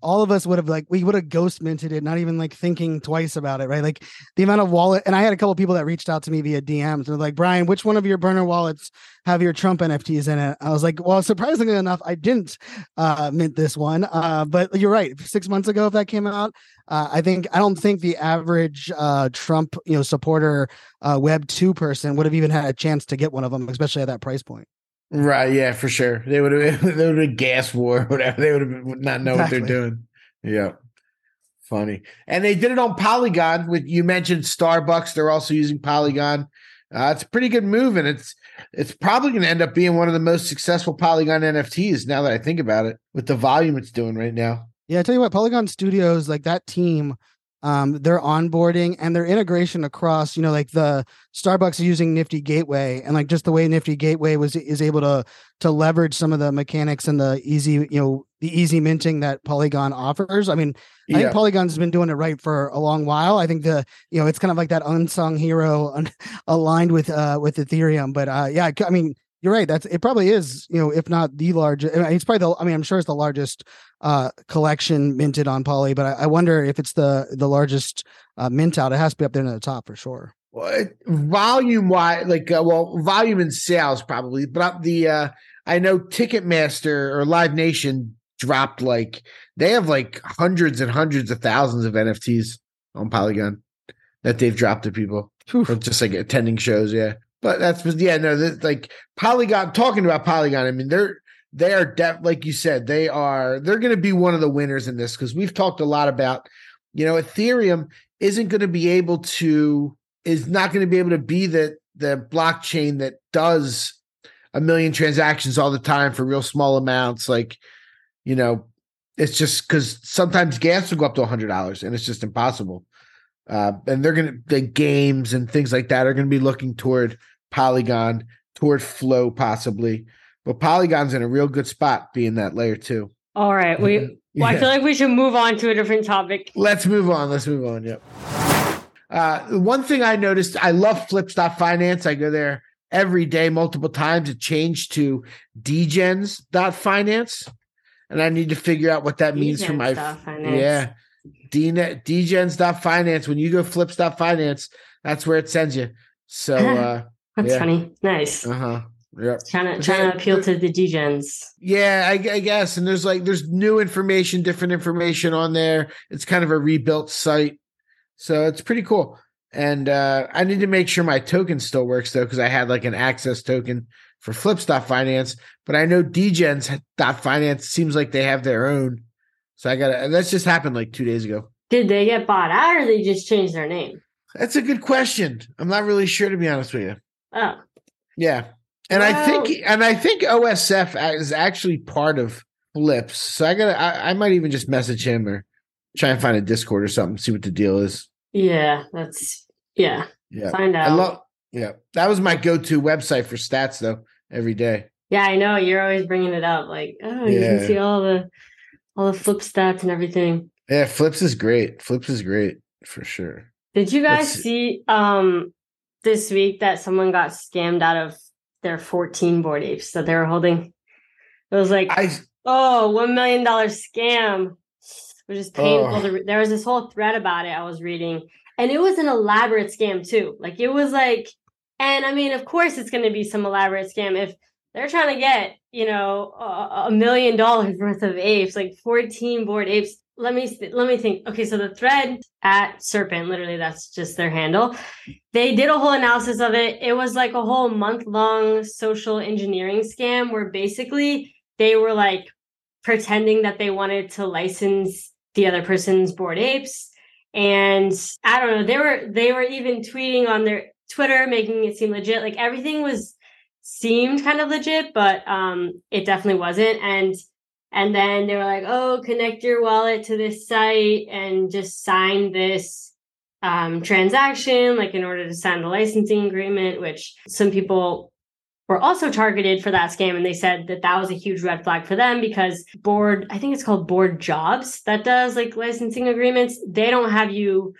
all of us would have like we would have ghost minted it, not even like thinking twice about it, right? Like the amount of wallet. And I had a couple people that reached out to me via DMs and like, Brian, which one of your burner wallets have your Trump NFTs in it? I was like, well, surprisingly enough, I didn't uh, mint this one. Uh, but you're right. Six months ago, if that came out, uh, I think I don't think the average uh, Trump you know supporter uh, Web two person would have even had a chance to get one of them, especially at that price point. Right, yeah, for sure. They would have they would have gas war or whatever. They would have not know what they're doing. Yeah. Funny. And they did it on Polygon with you mentioned Starbucks. They're also using Polygon. Uh, it's a pretty good move, and it's it's probably going to end up being one of the most successful Polygon NFTs. Now that I think about it, with the volume it's doing right now. Yeah, I tell you what, Polygon Studios, like that team, um, their onboarding and their integration across, you know, like the Starbucks using Nifty Gateway and like just the way Nifty Gateway was is able to to leverage some of the mechanics and the easy, you know, the easy minting that Polygon offers. I mean, I Yeah. think Polygon's been doing it right for a long while. I think the you know it's kind of like that unsung hero un- aligned with uh with Ethereum. But uh yeah, I mean you're right. That's it. Probably is you know if not the largest. It's probably the. I mean I'm sure it's the largest uh collection minted on Poly. But I, I wonder if it's the the largest uh, mint out. It has to be up there in the top for sure. Well, it- volume wise, like uh, well, volume and sales probably, but the uh I know Ticketmaster or Live Nation dropped like they have like hundreds and hundreds of thousands of NFTs on Polygon that they've dropped to people for just like attending shows. Yeah, but that's yeah no that, like Polygon. Talking about Polygon, I mean they're they are def like you said they are they're going to be one of the winners in this because we've talked a lot about you know Ethereum isn't going to be able to is not going to be able to be the the blockchain that does a million transactions all the time for real small amounts like you know it's just because sometimes gas will go up to $100 and it's just impossible uh, and they're gonna the games and things like that are gonna be looking toward polygon toward flow possibly but polygon's in a real good spot being that layer two All right. We well, I feel like we should move on to a different topic. Let's move on. Let's move on. Yep. Uh, one thing I noticed, I love Flips.finance. I go there every day, multiple times. It changed to dgens.finance. And I need to figure out what that means for my. Dgens.finance. Yeah. Dgens.finance. When you go flips.finance, that's where it sends you. So, uh, That's yeah. funny. Nice. Uh huh. Yep. Trying to trying to appeal to the degens. Yeah, I, I guess. And there's like there's new information, different information on there. It's kind of a rebuilt site, so it's pretty cool. And uh, I need to make sure my token still works though, because I had like an access token for Flips.finance, but I know Dgens.finance seems like they have their own. So I got to That's just happened like two days ago. Did they get bought out or they just changed their name? That's a good question. I'm not really sure to be honest with you. Oh, Yeah. And I think and I think OSF is actually part of Flips. So I gotta I, I might even just message him or try and find a Discord or something, see what the deal is. yeah. That's yeah. Yeah. Find out. I love yeah. That was my go-to website for stats though, every day. Yeah, I know. You're always bringing it up. Like, oh, you can see all the all the flip stats and everything. Yeah, Flips is great. Flips is great for sure. Did you guys Let's- see um this week that someone got scammed out of their 14 bored apes that they were holding? It was like, I oh, one million dollar scam, which is painful. Oh. To re- there was this whole thread about it I was reading, and it was an elaborate scam too. Like it was like, and I mean, of course, it's going to be some elaborate scam if they're trying to get you know a, a million dollars worth of apes, like 14 bored apes. Let me let me think. Okay, so the thread at Serpent, literally, that's just their handle. They did a whole analysis of it. It was like a whole month long social engineering scam where basically they were like pretending that they wanted to license the other person's bored apes and i don't know they were they were even tweeting on their twitter making it seem legit like everything was seemed kind of legit but um it definitely wasn't. And and then they were like oh connect your wallet to this site and just sign this um transaction like in order to sign the licensing agreement which some people were also targeted for that scam and they said that that was a huge red flag for them because board i think it's called board jobs that does like licensing agreements they don't have you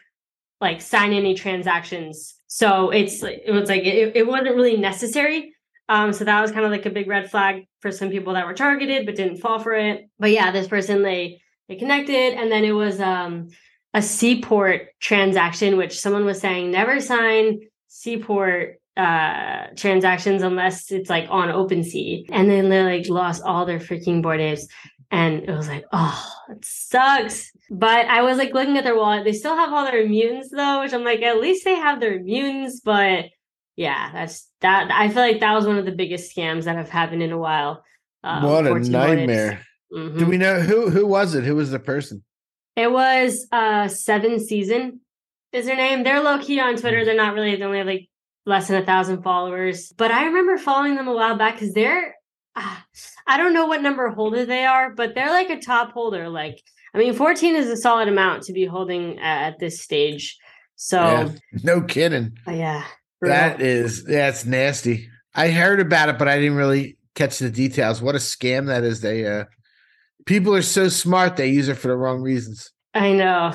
like sign any transactions. So it's it was like it, it wasn't really necessary um so that was kind of like a big red flag for some people that were targeted but didn't fall for it but yeah this person they they connected and then it was um a seaport transaction which someone was saying never sign seaport uh transactions unless it's like on OpenSea. And then they like lost all their freaking bored apes. And it was like, oh, it sucks. But I was like looking at their wallet. They still have all their mutants though, which I'm like, at least they have their mutants. But yeah, that's that. I feel like that was one of the biggest scams that have happened in a while. Uh, what a 14 bored apes. nightmare. Mhm. Do we know who who was it? Who was the person? It was uh seven season is their name. They're low key on Twitter. They're not really they only have like less than a thousand followers. But I remember following them a while back because they're ah, I don't know what number holder they are, but they're like a top holder. Like I mean, 14 is a solid amount to be holding at, at this stage. So, Yeah, no kidding. uh, yeah. Brutal. That is that's nasty. I heard about it, but I didn't really catch the details. What a scam that is. They uh people are so smart they use it for the wrong reasons. I know.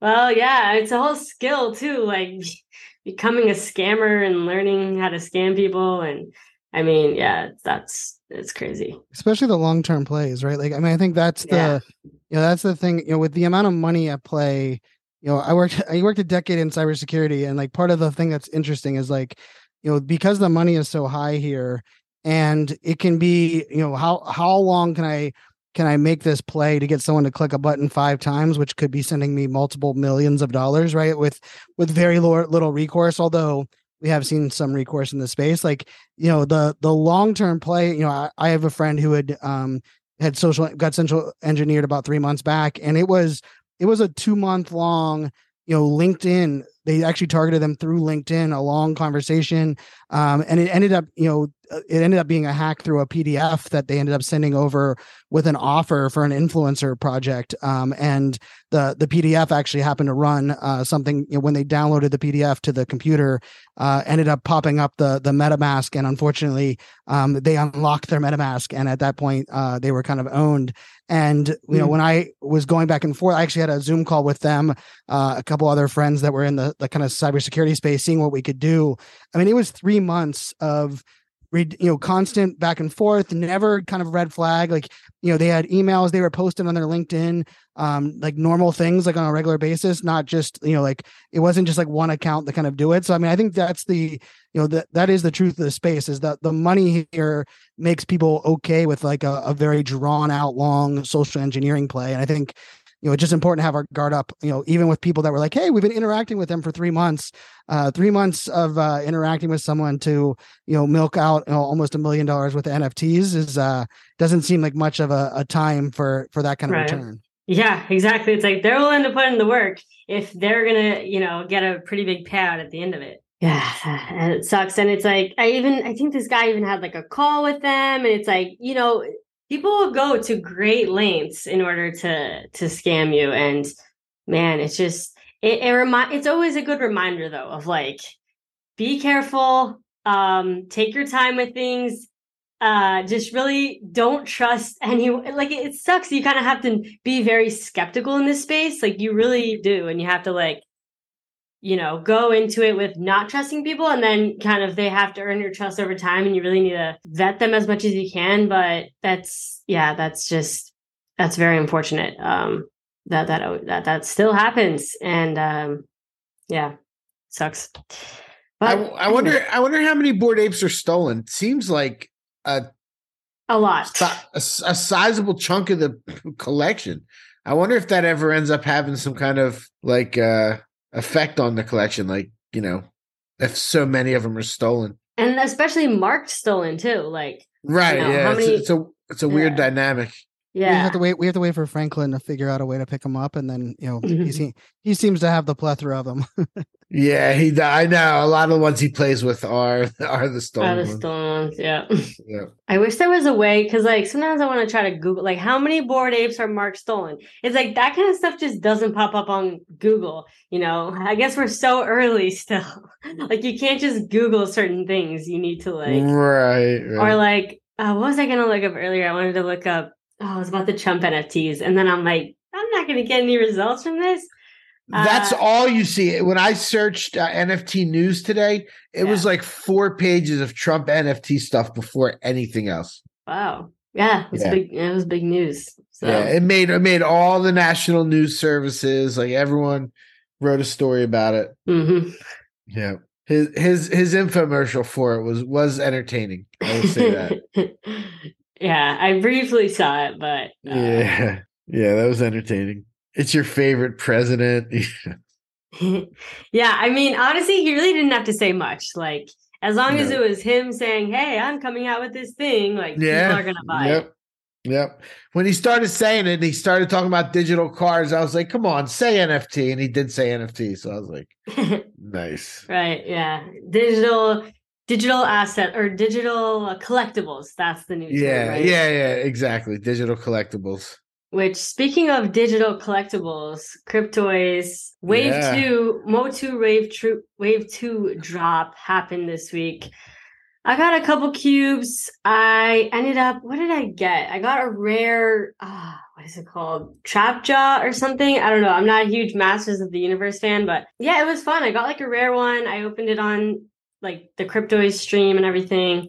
Well, yeah, it's a whole skill too, like becoming a scammer and learning how to scam people. And I mean, yeah, that's it's crazy. especially the long term plays, right? Like, I mean, I think that's the, Yeah. you know, that's the thing. You know, with the amount of money at play, you know, I worked, I worked a decade in cybersecurity, and like part of the thing that's interesting is like, you know, because the money is so high here, and it can be, you know, how how long can I can I make this play to get someone to click a button five times, which could be sending me multiple millions of dollars, right? With with very little recourse, although we have seen some recourse in the space. Like, you know, the the long term play, you know, I, I have a friend who had um had social got central engineered about three months back, and it was it was a two month long, you know, LinkedIn. They actually targeted them through LinkedIn, a long conversation, um, and it ended up, you know, uh, it ended up being a hack through a PDF that they ended up sending over with an offer for an influencer project. Um, and the the PDF actually happened to run uh, something you know, when they downloaded the PDF to the computer, uh, ended up popping up the the MetaMask, and unfortunately, um, they unlocked their MetaMask, and at that point, uh, they were kind of owned. And you know, Hmm. when I was going back and forth, I actually had a Zoom call with them, uh, a couple other friends that were in the the kind of cybersecurity space, seeing what we could do. I mean, it was three months of read you know constant back and forth never kind of red flag like you know they had emails they were posting on their linkedin um like normal things like on a regular basis not just you know like it wasn't just like one account that kind of do it. So i mean i think that's the you know that that is the truth of the space is that the money here makes people okay with like a, a very drawn out long social engineering play. And i think you know, it's just important to have our guard up, you know, even with people that were like, Hey, we've been interacting with them for three months, uh, three months of, uh, interacting with someone to, you know, milk out you know, almost a million dollars worth of NFTs is, uh, doesn't seem like much of a, a time for, for that kind of Right. return. Yeah, exactly. It's like they're willing to put in the work if they're gonna, you know, get a pretty big payout at the end of it. Yeah, and it sucks. And it's like I even I think this guy even had like a call with them, and it's like you know people will go to great lengths in order to to scam you, and man, it's just it, it remind it's always a good reminder though of like be careful, um, take your time with things, uh just really don't trust anyone like it, it sucks you kind of have to be very skeptical in this space like you really do and you have to like you know go into it with not trusting people and then kind of they have to earn your trust over time and you really need to vet them as much as you can but that's yeah that's just that's very unfortunate um that that that that still happens and um yeah sucks I, but I wonder I wonder how many bored apes are stolen. Seems like a a lot a a, a sizable chunk of the collection. I wonder if that ever ends up having some kind of like uh effect on the collection, like you know, if so many of them are stolen. and especially marked stolen too like Right? know, yeah, it's, many- it's a it's a weird Yeah. dynamic. We yeah have to wait. We have to wait for Franklin to figure out a way to pick him up, and then you know he Mhm. se- he seems to have the plethora of them. Yeah, he. I know a lot of the ones he plays with are are the Are stolen the ones. stolen ones yeah Yeah. i wish there was a way because like sometimes i want to try to google like how many bored apes are marked stolen it's like that kind of stuff just doesn't pop up on google you know i guess we're so early still like you can't just google certain things you need to like right, or like uh, what was i gonna look up earlier i wanted to look up oh it was about the trump nfts and then i'm like i'm not gonna get any results from this That's uh, all you see. When I searched uh, NFT news today, it was like four pages of Trump NFT stuff before anything else. wow yeah it was Yeah. big it was big news so Yeah, it made it made all the national news services like everyone wrote a story about it. mhm. Yeah, his his his infomercial for it was was entertaining. I will say that. yeah, I briefly saw it, but uh, yeah, yeah, that was entertaining. It's your favorite president. yeah, I mean, honestly, he really didn't have to say much. Like, as long as No. it was him saying, "Hey, I'm coming out with this thing," like yeah, people are gonna buy yep. it. Yep. When he started saying it, he started talking about digital cards. I was like, "Come on, say NFT," and he did say NFT. So I was like, "Nice." right? Yeah, digital, digital asset or digital uh, collectibles. That's the new term, Yeah, right? yeah, yeah. Exactly. Digital collectibles. Which, speaking of digital collectibles, Cryptoys Wave Yeah. Two, Mo Two Wave True Wave Two drop happened this week. I got a couple cubes. I ended up. What did I get? I got a rare. Ah, what is it called? Trap Jaw or something. I don't know. I'm not a huge Masters of the Universe fan, but yeah, it was fun. I got like a rare one. I opened it on like the Cryptoys stream and everything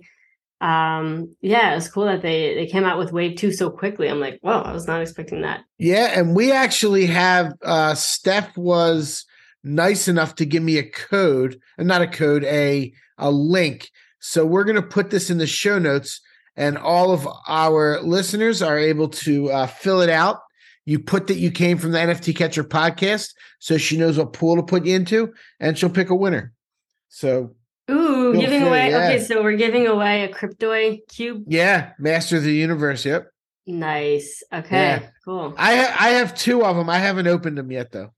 um yeah it was cool that they they came out with wave two so quickly i'm like whoa i was not expecting that Yeah, and we actually have uh Steph was nice enough to give me a code, and not a code, a a link. So we're gonna put this in the show notes, and all of our listeners are able to uh, fill it out. You put that you came from the NFT Catcher podcast, so she knows what pool to put you into, and she'll pick a winner. So ooh Feel giving free, away yeah. okay so we're giving away a Cryptoys cube yeah, Master of the Universe. Yep, nice okay Yeah. cool I ha- I have two of them. I haven't opened them yet though.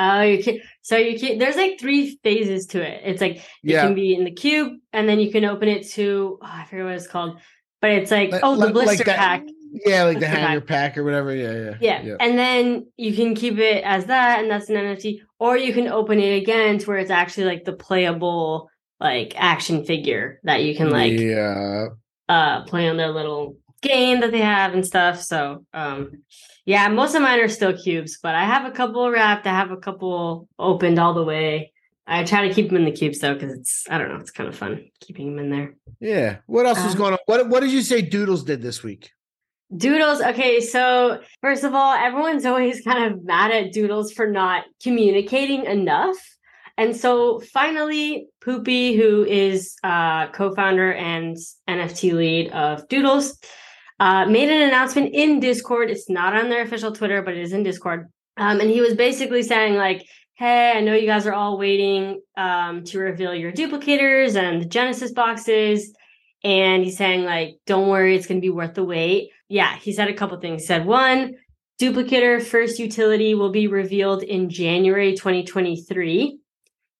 oh you can so you can there's like three phases to it it's like you Yeah. can be in the cube and then you can open it to oh, i forget what it's called but it's like Like- oh the like- like blister that- pack Yeah, like the Blister hanger pack or whatever. Yeah, yeah, Yeah. And then you can keep it as that, and that's an NFT, or you can open it again to where it's actually like the playable like action figure that you can like yeah. uh play on their little game that they have and stuff. So um yeah, most of mine are still cubes, but I have a couple wrapped, I have a couple opened all the way. I try to keep them in the cubes though, because it's I don't know, it's kind of fun keeping them in there. Yeah. What else is Um, going on? What What did you say Doodles did this week? Doodles. Okay, so first of all, everyone's always kind of mad at Doodles for not communicating enough. And so finally, Poopie, who is uh, co founder and NFT lead of Doodles, uh, made an announcement in Discord. It's not on their official Twitter, but it is in Discord. Um, and he was basically saying, like, hey, I know you guys are all waiting um, to reveal your duplicators and the Genesis boxes. And he's saying, like, don't worry, it's going to be worth the wait. Yeah, he said a couple things. He said, one, duplicator first utility will be revealed in January 2023.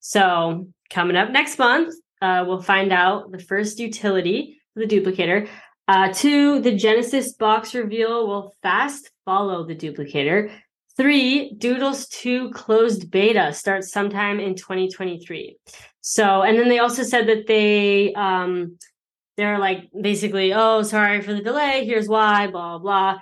So, coming up next month, uh, we'll find out the first utility for the duplicator. Uh, two, the Genesis box reveal will fast follow the duplicator. Three, Doodles 2 closed beta starts sometime in 2023. So, and then they also said that they um they're like basically, oh, sorry for the delay, here's why, blah blah.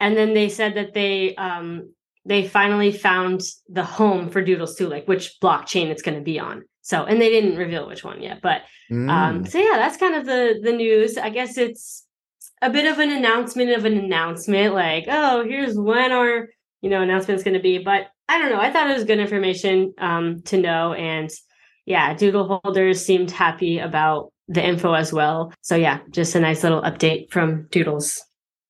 And then they said that they um they finally found the home for Doodles too, like which blockchain it's going to be on. So, and they didn't reveal which one yet, but Mm. um so yeah, that's kind of the the news. I guess it's a bit of an announcement of an announcement like, oh, here's when our you know announcement's going to be but i don't know i thought it was good information um to know and yeah doodle holders seemed happy about the info as well so yeah just a nice little update from doodles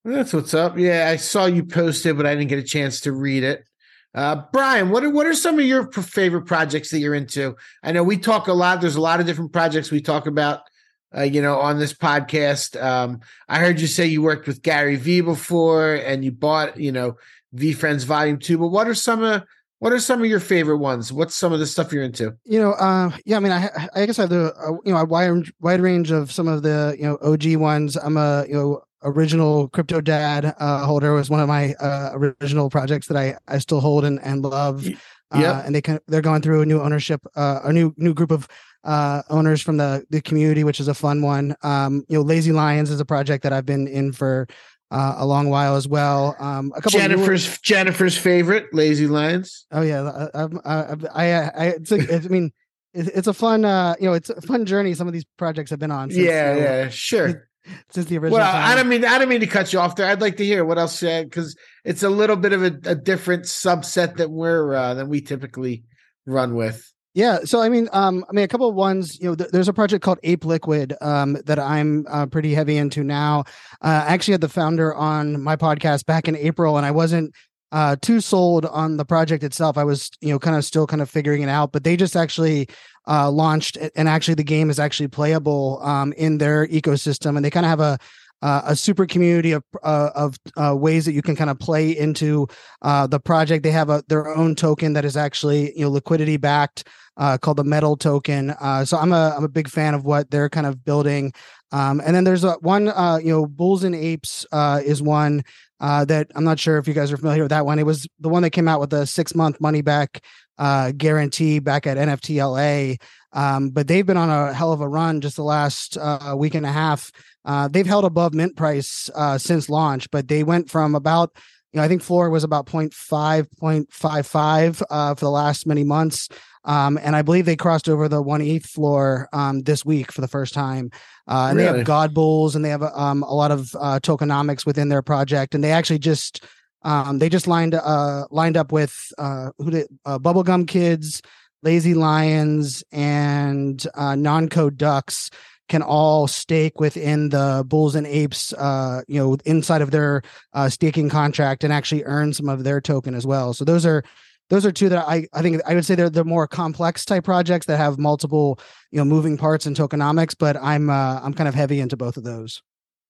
That's what's up. Yeah, I saw you posted, but I didn't get a chance to read it. Uh, Brian, what are what are some of your favorite projects that you're into? I know we talk a lot. There's a lot of different projects we talk about, uh, you know, on this podcast. Um, I heard you say you worked with Gary Vee before, and you bought, you know, VeeFriends Volume Two. But what are some of what are some of your favorite ones? What's some of the stuff you're into? you know uh yeah i mean i i guess i have the uh, you know a wide wide range of some of the you know og ones i'm a you know original crypto dad uh holder was one of my uh original projects that i i still hold and and love uh, and they can they're going through a new ownership uh a new new group of uh owners from the the community which is a fun one um you know lazy lions is a project that i've been in for uh, a long while as well um a couple newer- Jennifer's Jennifer's favorite, Lazy Lions. Oh yeah, I, I, I, I, it's a, I mean, it, it's a fun, uh, you know, it's a fun journey. Some of these projects have been on. Since, yeah, you know, yeah, sure. Since the original. Well, I don't mean I don't mean to cut you off there. I'd like to hear what else because it's a little bit of a, a different subset that we're uh, than we typically run with. Yeah, so I mean, um, I mean, a couple of ones. You know, th- there's a project called Ape Liquid um, that I'm uh, pretty heavy into now. Uh, I actually had the founder on my podcast back in April, and I wasn't uh, too sold on the project itself. I was, you know, kind of still kind of figuring it out. But they just actually uh, launched, and actually the game is actually playable um, in their ecosystem, and they kind of have a uh, a super community of uh, of uh, ways that you can kind of play into uh, the project. They have a their own token that is actually you know liquidity backed uh, called the Metal token. Uh, so I'm a I'm a big fan of what they're kind of building. Um, and then there's a one, you know, Bulls and Apes is one that I'm not sure if you guys are familiar with that one. It was the one that came out with a six month money back uh, guarantee back at NFTLA. Um, but they've been on a hell of a run just the last uh, week and a half. Uh, they've held above mint price uh, since launch, but they went from about, you know, I think floor was about 0.5, 0.55 uh, for the last many months. Um, and I believe they crossed over the one ETH floor um, this week for the first time. Uh, and they have God Bulls and they have um, a lot of uh, tokenomics within their project. And they actually just um, they just lined uh, lined up with uh, who did uh, Bubblegum Kids, Lazy Lions, and uh, Non-Code Ducks can all stake within the Bulls and Apes, uh, you know, inside of their uh, staking contract and actually earn some of their token as well. So those are those are two that I, I think I would say they're the more complex type projects that have multiple you know moving parts and tokenomics. But I'm uh, I'm kind of heavy into both of those.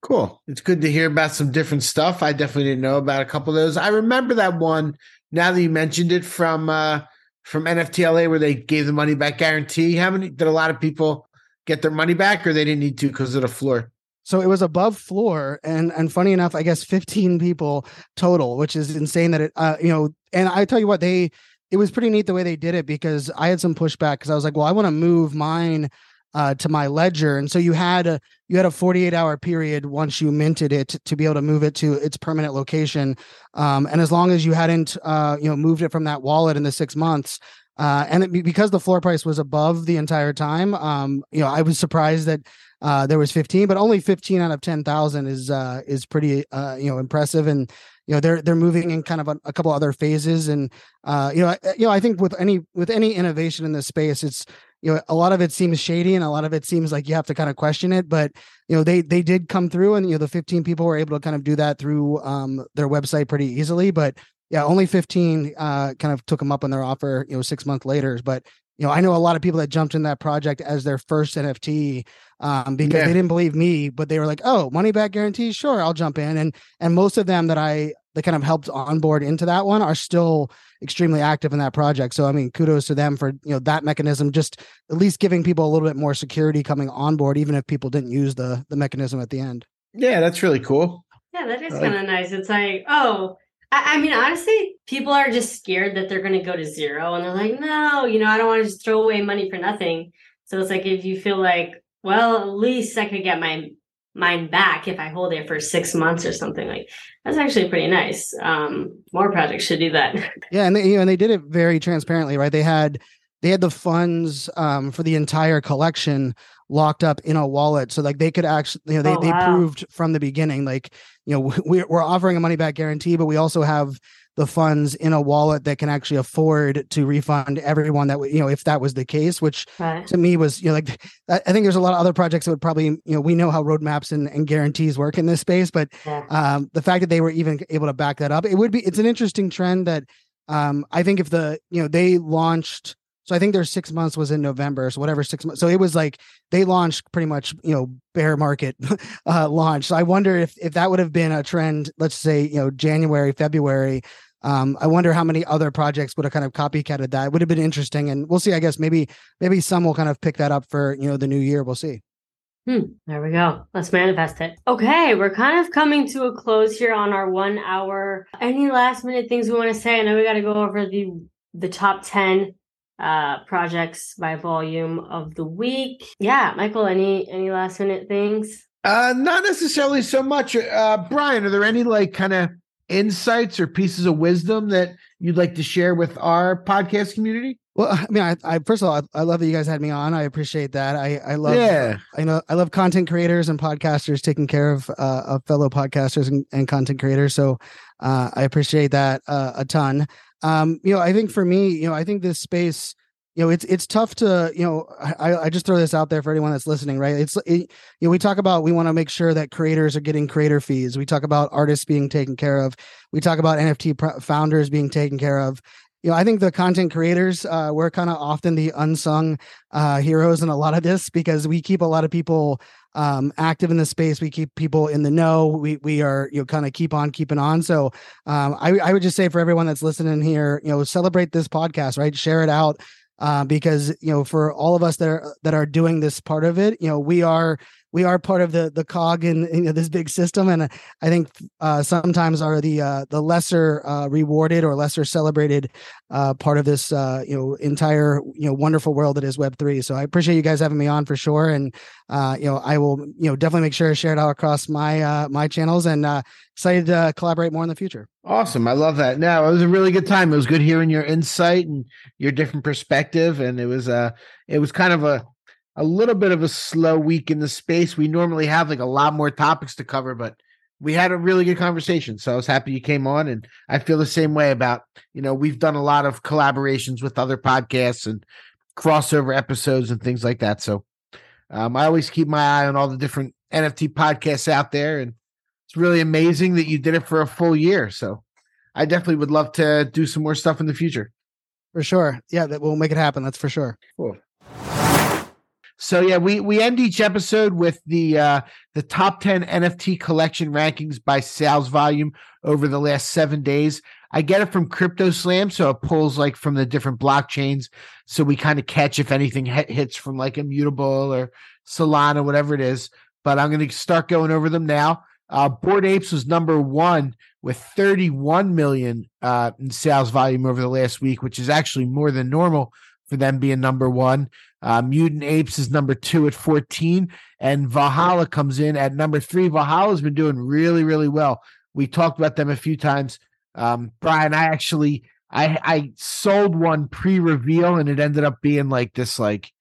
Cool. It's good to hear about some different stuff. I definitely didn't know about a couple of those. I remember that one now that you mentioned it from uh from NFTLA where they gave the money back guarantee. How many did a lot of people get their money back or they didn't need to because of the floor? So it was above floor, and and funny enough, I guess 15 people total, which is insane. That it, uh, you know, and I tell you what, they it was pretty neat the way they did it because I had some pushback because I was like, well, I want to move mine uh, to my ledger, and so you had a you had a 48 hour period once you minted it to be able to move it to its permanent location, um, and as long as you hadn't uh, you know moved it from that wallet in the six months. Uh, and it, because the floor price was above the entire time, um, you know, I was surprised that uh, there was 15, but only 15 out of 10,000 is uh, is pretty uh, you know impressive, and you know they're they're moving in kind of a, a couple other phases, and uh, you know I, you know I think with any with any innovation in this space, it's you know a lot of it seems shady and a lot of it seems like you have to kind of question it, but you know they they did come through, and you know the 15 people were able to kind of do that through um, their website pretty easily, but yeah, only 15 uh, kind of took them up on their offer, you know, six months later. But you know, I know a lot of people that jumped in that project as their first NFT um, because Yeah. they didn't believe me, but they were like, "Oh, money back guarantee, sure, I'll jump in." And and most of them that I that kind of helped onboard into that one are still extremely active in that project. So I mean, kudos to them for you know that mechanism, just at least giving people a little bit more security coming on board, even if people didn't use the the mechanism at the end. Yeah, that's really cool. Yeah, that is I kind of nice. It's like, oh, I, I mean, honestly, people are just scared that they're going to go to zero, and they're like, no, you know, I don't want to just throw away money for nothing. So it's like if you feel like, well, at least I could get my mine back if I hold it for six months or something like. That's actually pretty nice. Um, more projects should do that. Yeah, and they you know, and they did it very transparently, right? They had they had the funds um, for the entire collection locked up in a wallet, so like they could actually, you know, they Oh, they proved from the beginning, like you know, we're we're offering a money back guarantee, but we also have the funds in a wallet that can actually afford to refund everyone that you know if that was the case, which Right. to me was you know like I I think there's a lot of other projects that would probably you know we know how roadmaps and, and guarantees work in this space, but Yeah. um, the fact that they were even able to back that up, it would be it's an interesting trend that um, I think if the you know they launched. So I think their six months was in November. So whatever six months. So it was like they launched pretty much you know bear market uh, launch. So I wonder if if that would have been a trend. Let's say you know January, February. Um, I wonder how many other projects would have kind of copycatted that. It would have been interesting, and we'll see. I guess maybe maybe some will kind of pick that up for you know the new year. We'll see. Hmm, there we go. Let's manifest it. Okay, we're kind of coming to a close here on our one hour. Any last minute things we want to say? I know we got to go over the the top ten uh projects by volume of the week. Yeah, Michael, any any last minute things? Uh, not necessarily so much. Uh, Brian, are there any like kind of insights or pieces of wisdom that you'd like to share with our podcast community? Well, I mean, I, I first of all, I, I love that you guys had me on. I appreciate that. I, I love, Yeah. I know, I love content creators and podcasters taking care of, uh, of fellow podcasters and, and content creators. So, uh, I appreciate that uh, a ton. Um, you know, I think for me, you know, I think this space, you know, it's it's tough to, you know, I, I just throw this out there for anyone that's listening, right? It's, it, you know, we talk about we want to make sure that creators are getting creator fees. We talk about artists being taken care of. We talk about NFT founders being taken care of you know, I think the content creators, uh, we're kind of often the unsung uh, heroes in a lot of this because we keep a lot of people um, active in the space. We keep people in the know. We we are you know kind of keep on keeping on. So um, I I would just say for everyone that's listening here, you know, celebrate this podcast, right? Share it out. Uh, because you know, for all of us that are that are doing this part of it, you know, we are we are part of the the cog in, this big system, and I think uh, sometimes are the uh, the lesser uh, rewarded or lesser celebrated uh, part of this uh, you know entire you know wonderful world that is Web three. So I appreciate you guys having me on for sure, and uh, you know I will you know definitely make sure to share it out across my my channels, and excited to collaborate more in the future. Awesome. I love that. Now it was a really good time. It was good hearing your insight and your different perspective. And it was uh it was kind of a a little bit of a slow week in the space. We normally have like a lot more topics to cover, but we had a really good conversation. So I was happy you came on, and I feel the same way about you know we've done a lot of collaborations with other podcasts and crossover episodes and things like that. So um, I always keep my eye on all the different NFT podcasts out there, and it's really amazing that you did it for a full year. So I definitely would love to do some more stuff in the future. For sure, yeah, that we'll make it happen. That's for sure. Cool. So yeah, we we end each episode with the uh the top 10 NFT collection rankings by sales volume over the last 7 days. I get it from Crypto Slam, so it pulls like from the different blockchains, so we kind of catch if anything hits from like Immutable or Solana, whatever it is. But I'm going to start going over them now. Uh, Bored Apes was number one with 31 million uh, in sales volume over the last week, which is actually more than normal for them being number one. Uh, Mutant Apes is number two at 14, and Valhalla comes in at number three. Valhalla's been doing really, really well. We talked about them a few times. Um, Brian, I actually I I sold one pre-reveal, and it ended up being like this like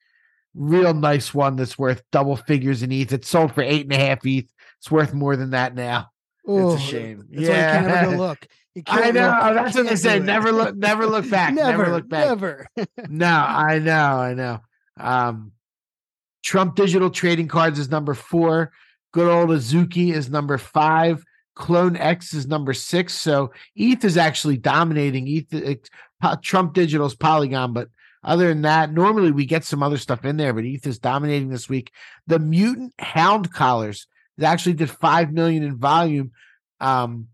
real nice one that's worth double figures in ETH. It sold for eight and a half ETH. It's worth more than that now. Ooh, it's a shame. That's yeah, why you can't ever go look. I know. Look. That's what they say. Never look. Never look back. never, never look back. Never. no, I know. I know. Um, Trump Digital Trading Cards is number four. Good old Azuki is number five. Clone X is number six. So ETH is actually dominating. ETH, Trump Digital's Polygon, but other than that, normally we get some other stuff in there, but ETH is dominating this week. The Mutant Hound Collars actually did five million in volume. Um,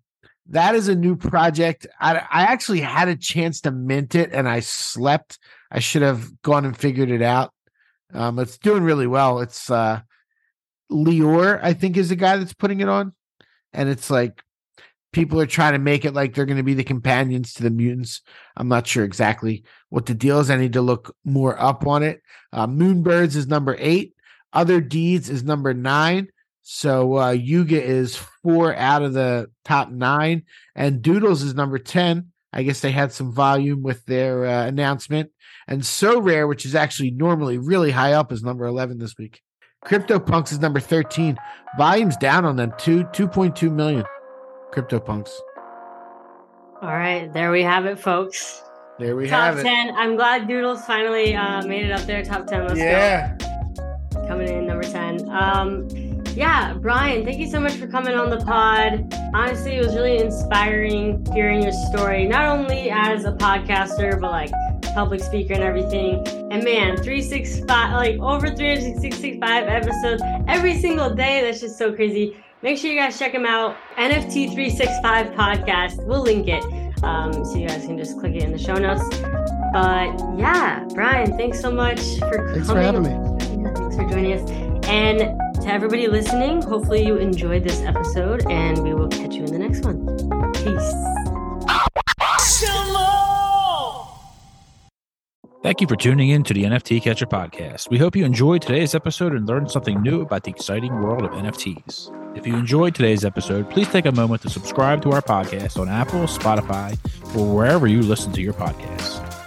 that is a new project. I, I actually had a chance to mint it and I slept. I should have gone and figured it out. Um, it's doing really well. It's uh, Lior, I think, is the guy that's putting it on, and it's like people are trying to make it like they're going to be the companions to the mutants. I'm not sure exactly what the deal is. I need to look more up on it. Uh, Moonbirds is number eight. Other Deeds is number nine. So uh, Yuga is four out of the top nine, and Doodles is number ten. I guess they had some volume with their uh, announcement. And Sorare, which is actually normally really high up, is number eleven this week. CryptoPunks is number thirteen. Volume's down on them two two point two million. CryptoPunks. All right, there we have it, folks. There we top have it. Top ten. I'm glad Doodles finally uh, made it up there. Top ten. Let's yeah. go. Coming in number ten. Um, yeah, Brian, thank you so much for coming on the pod. Honestly, it was really inspiring hearing your story, not only as a podcaster, but like public speaker and everything. And man, 365, like over 365 episodes every single day. That's just so crazy. Make sure you guys check him out. NFT 365 podcast. We'll link it. Um, so you guys can just click it in the show notes. But yeah, Brian, thanks so much for coming. thanks for having me. Yeah, thanks for joining us. And to everybody listening, hopefully you enjoyed this episode, and we will catch you in the next one. Peace. Thank you for tuning in to the NFT Catcher podcast. We hope you enjoyed today's episode and learned something new about the exciting world of NFTs. If you enjoyed today's episode, please take a moment to subscribe to our podcast on Apple, Spotify, or wherever you listen to your podcasts.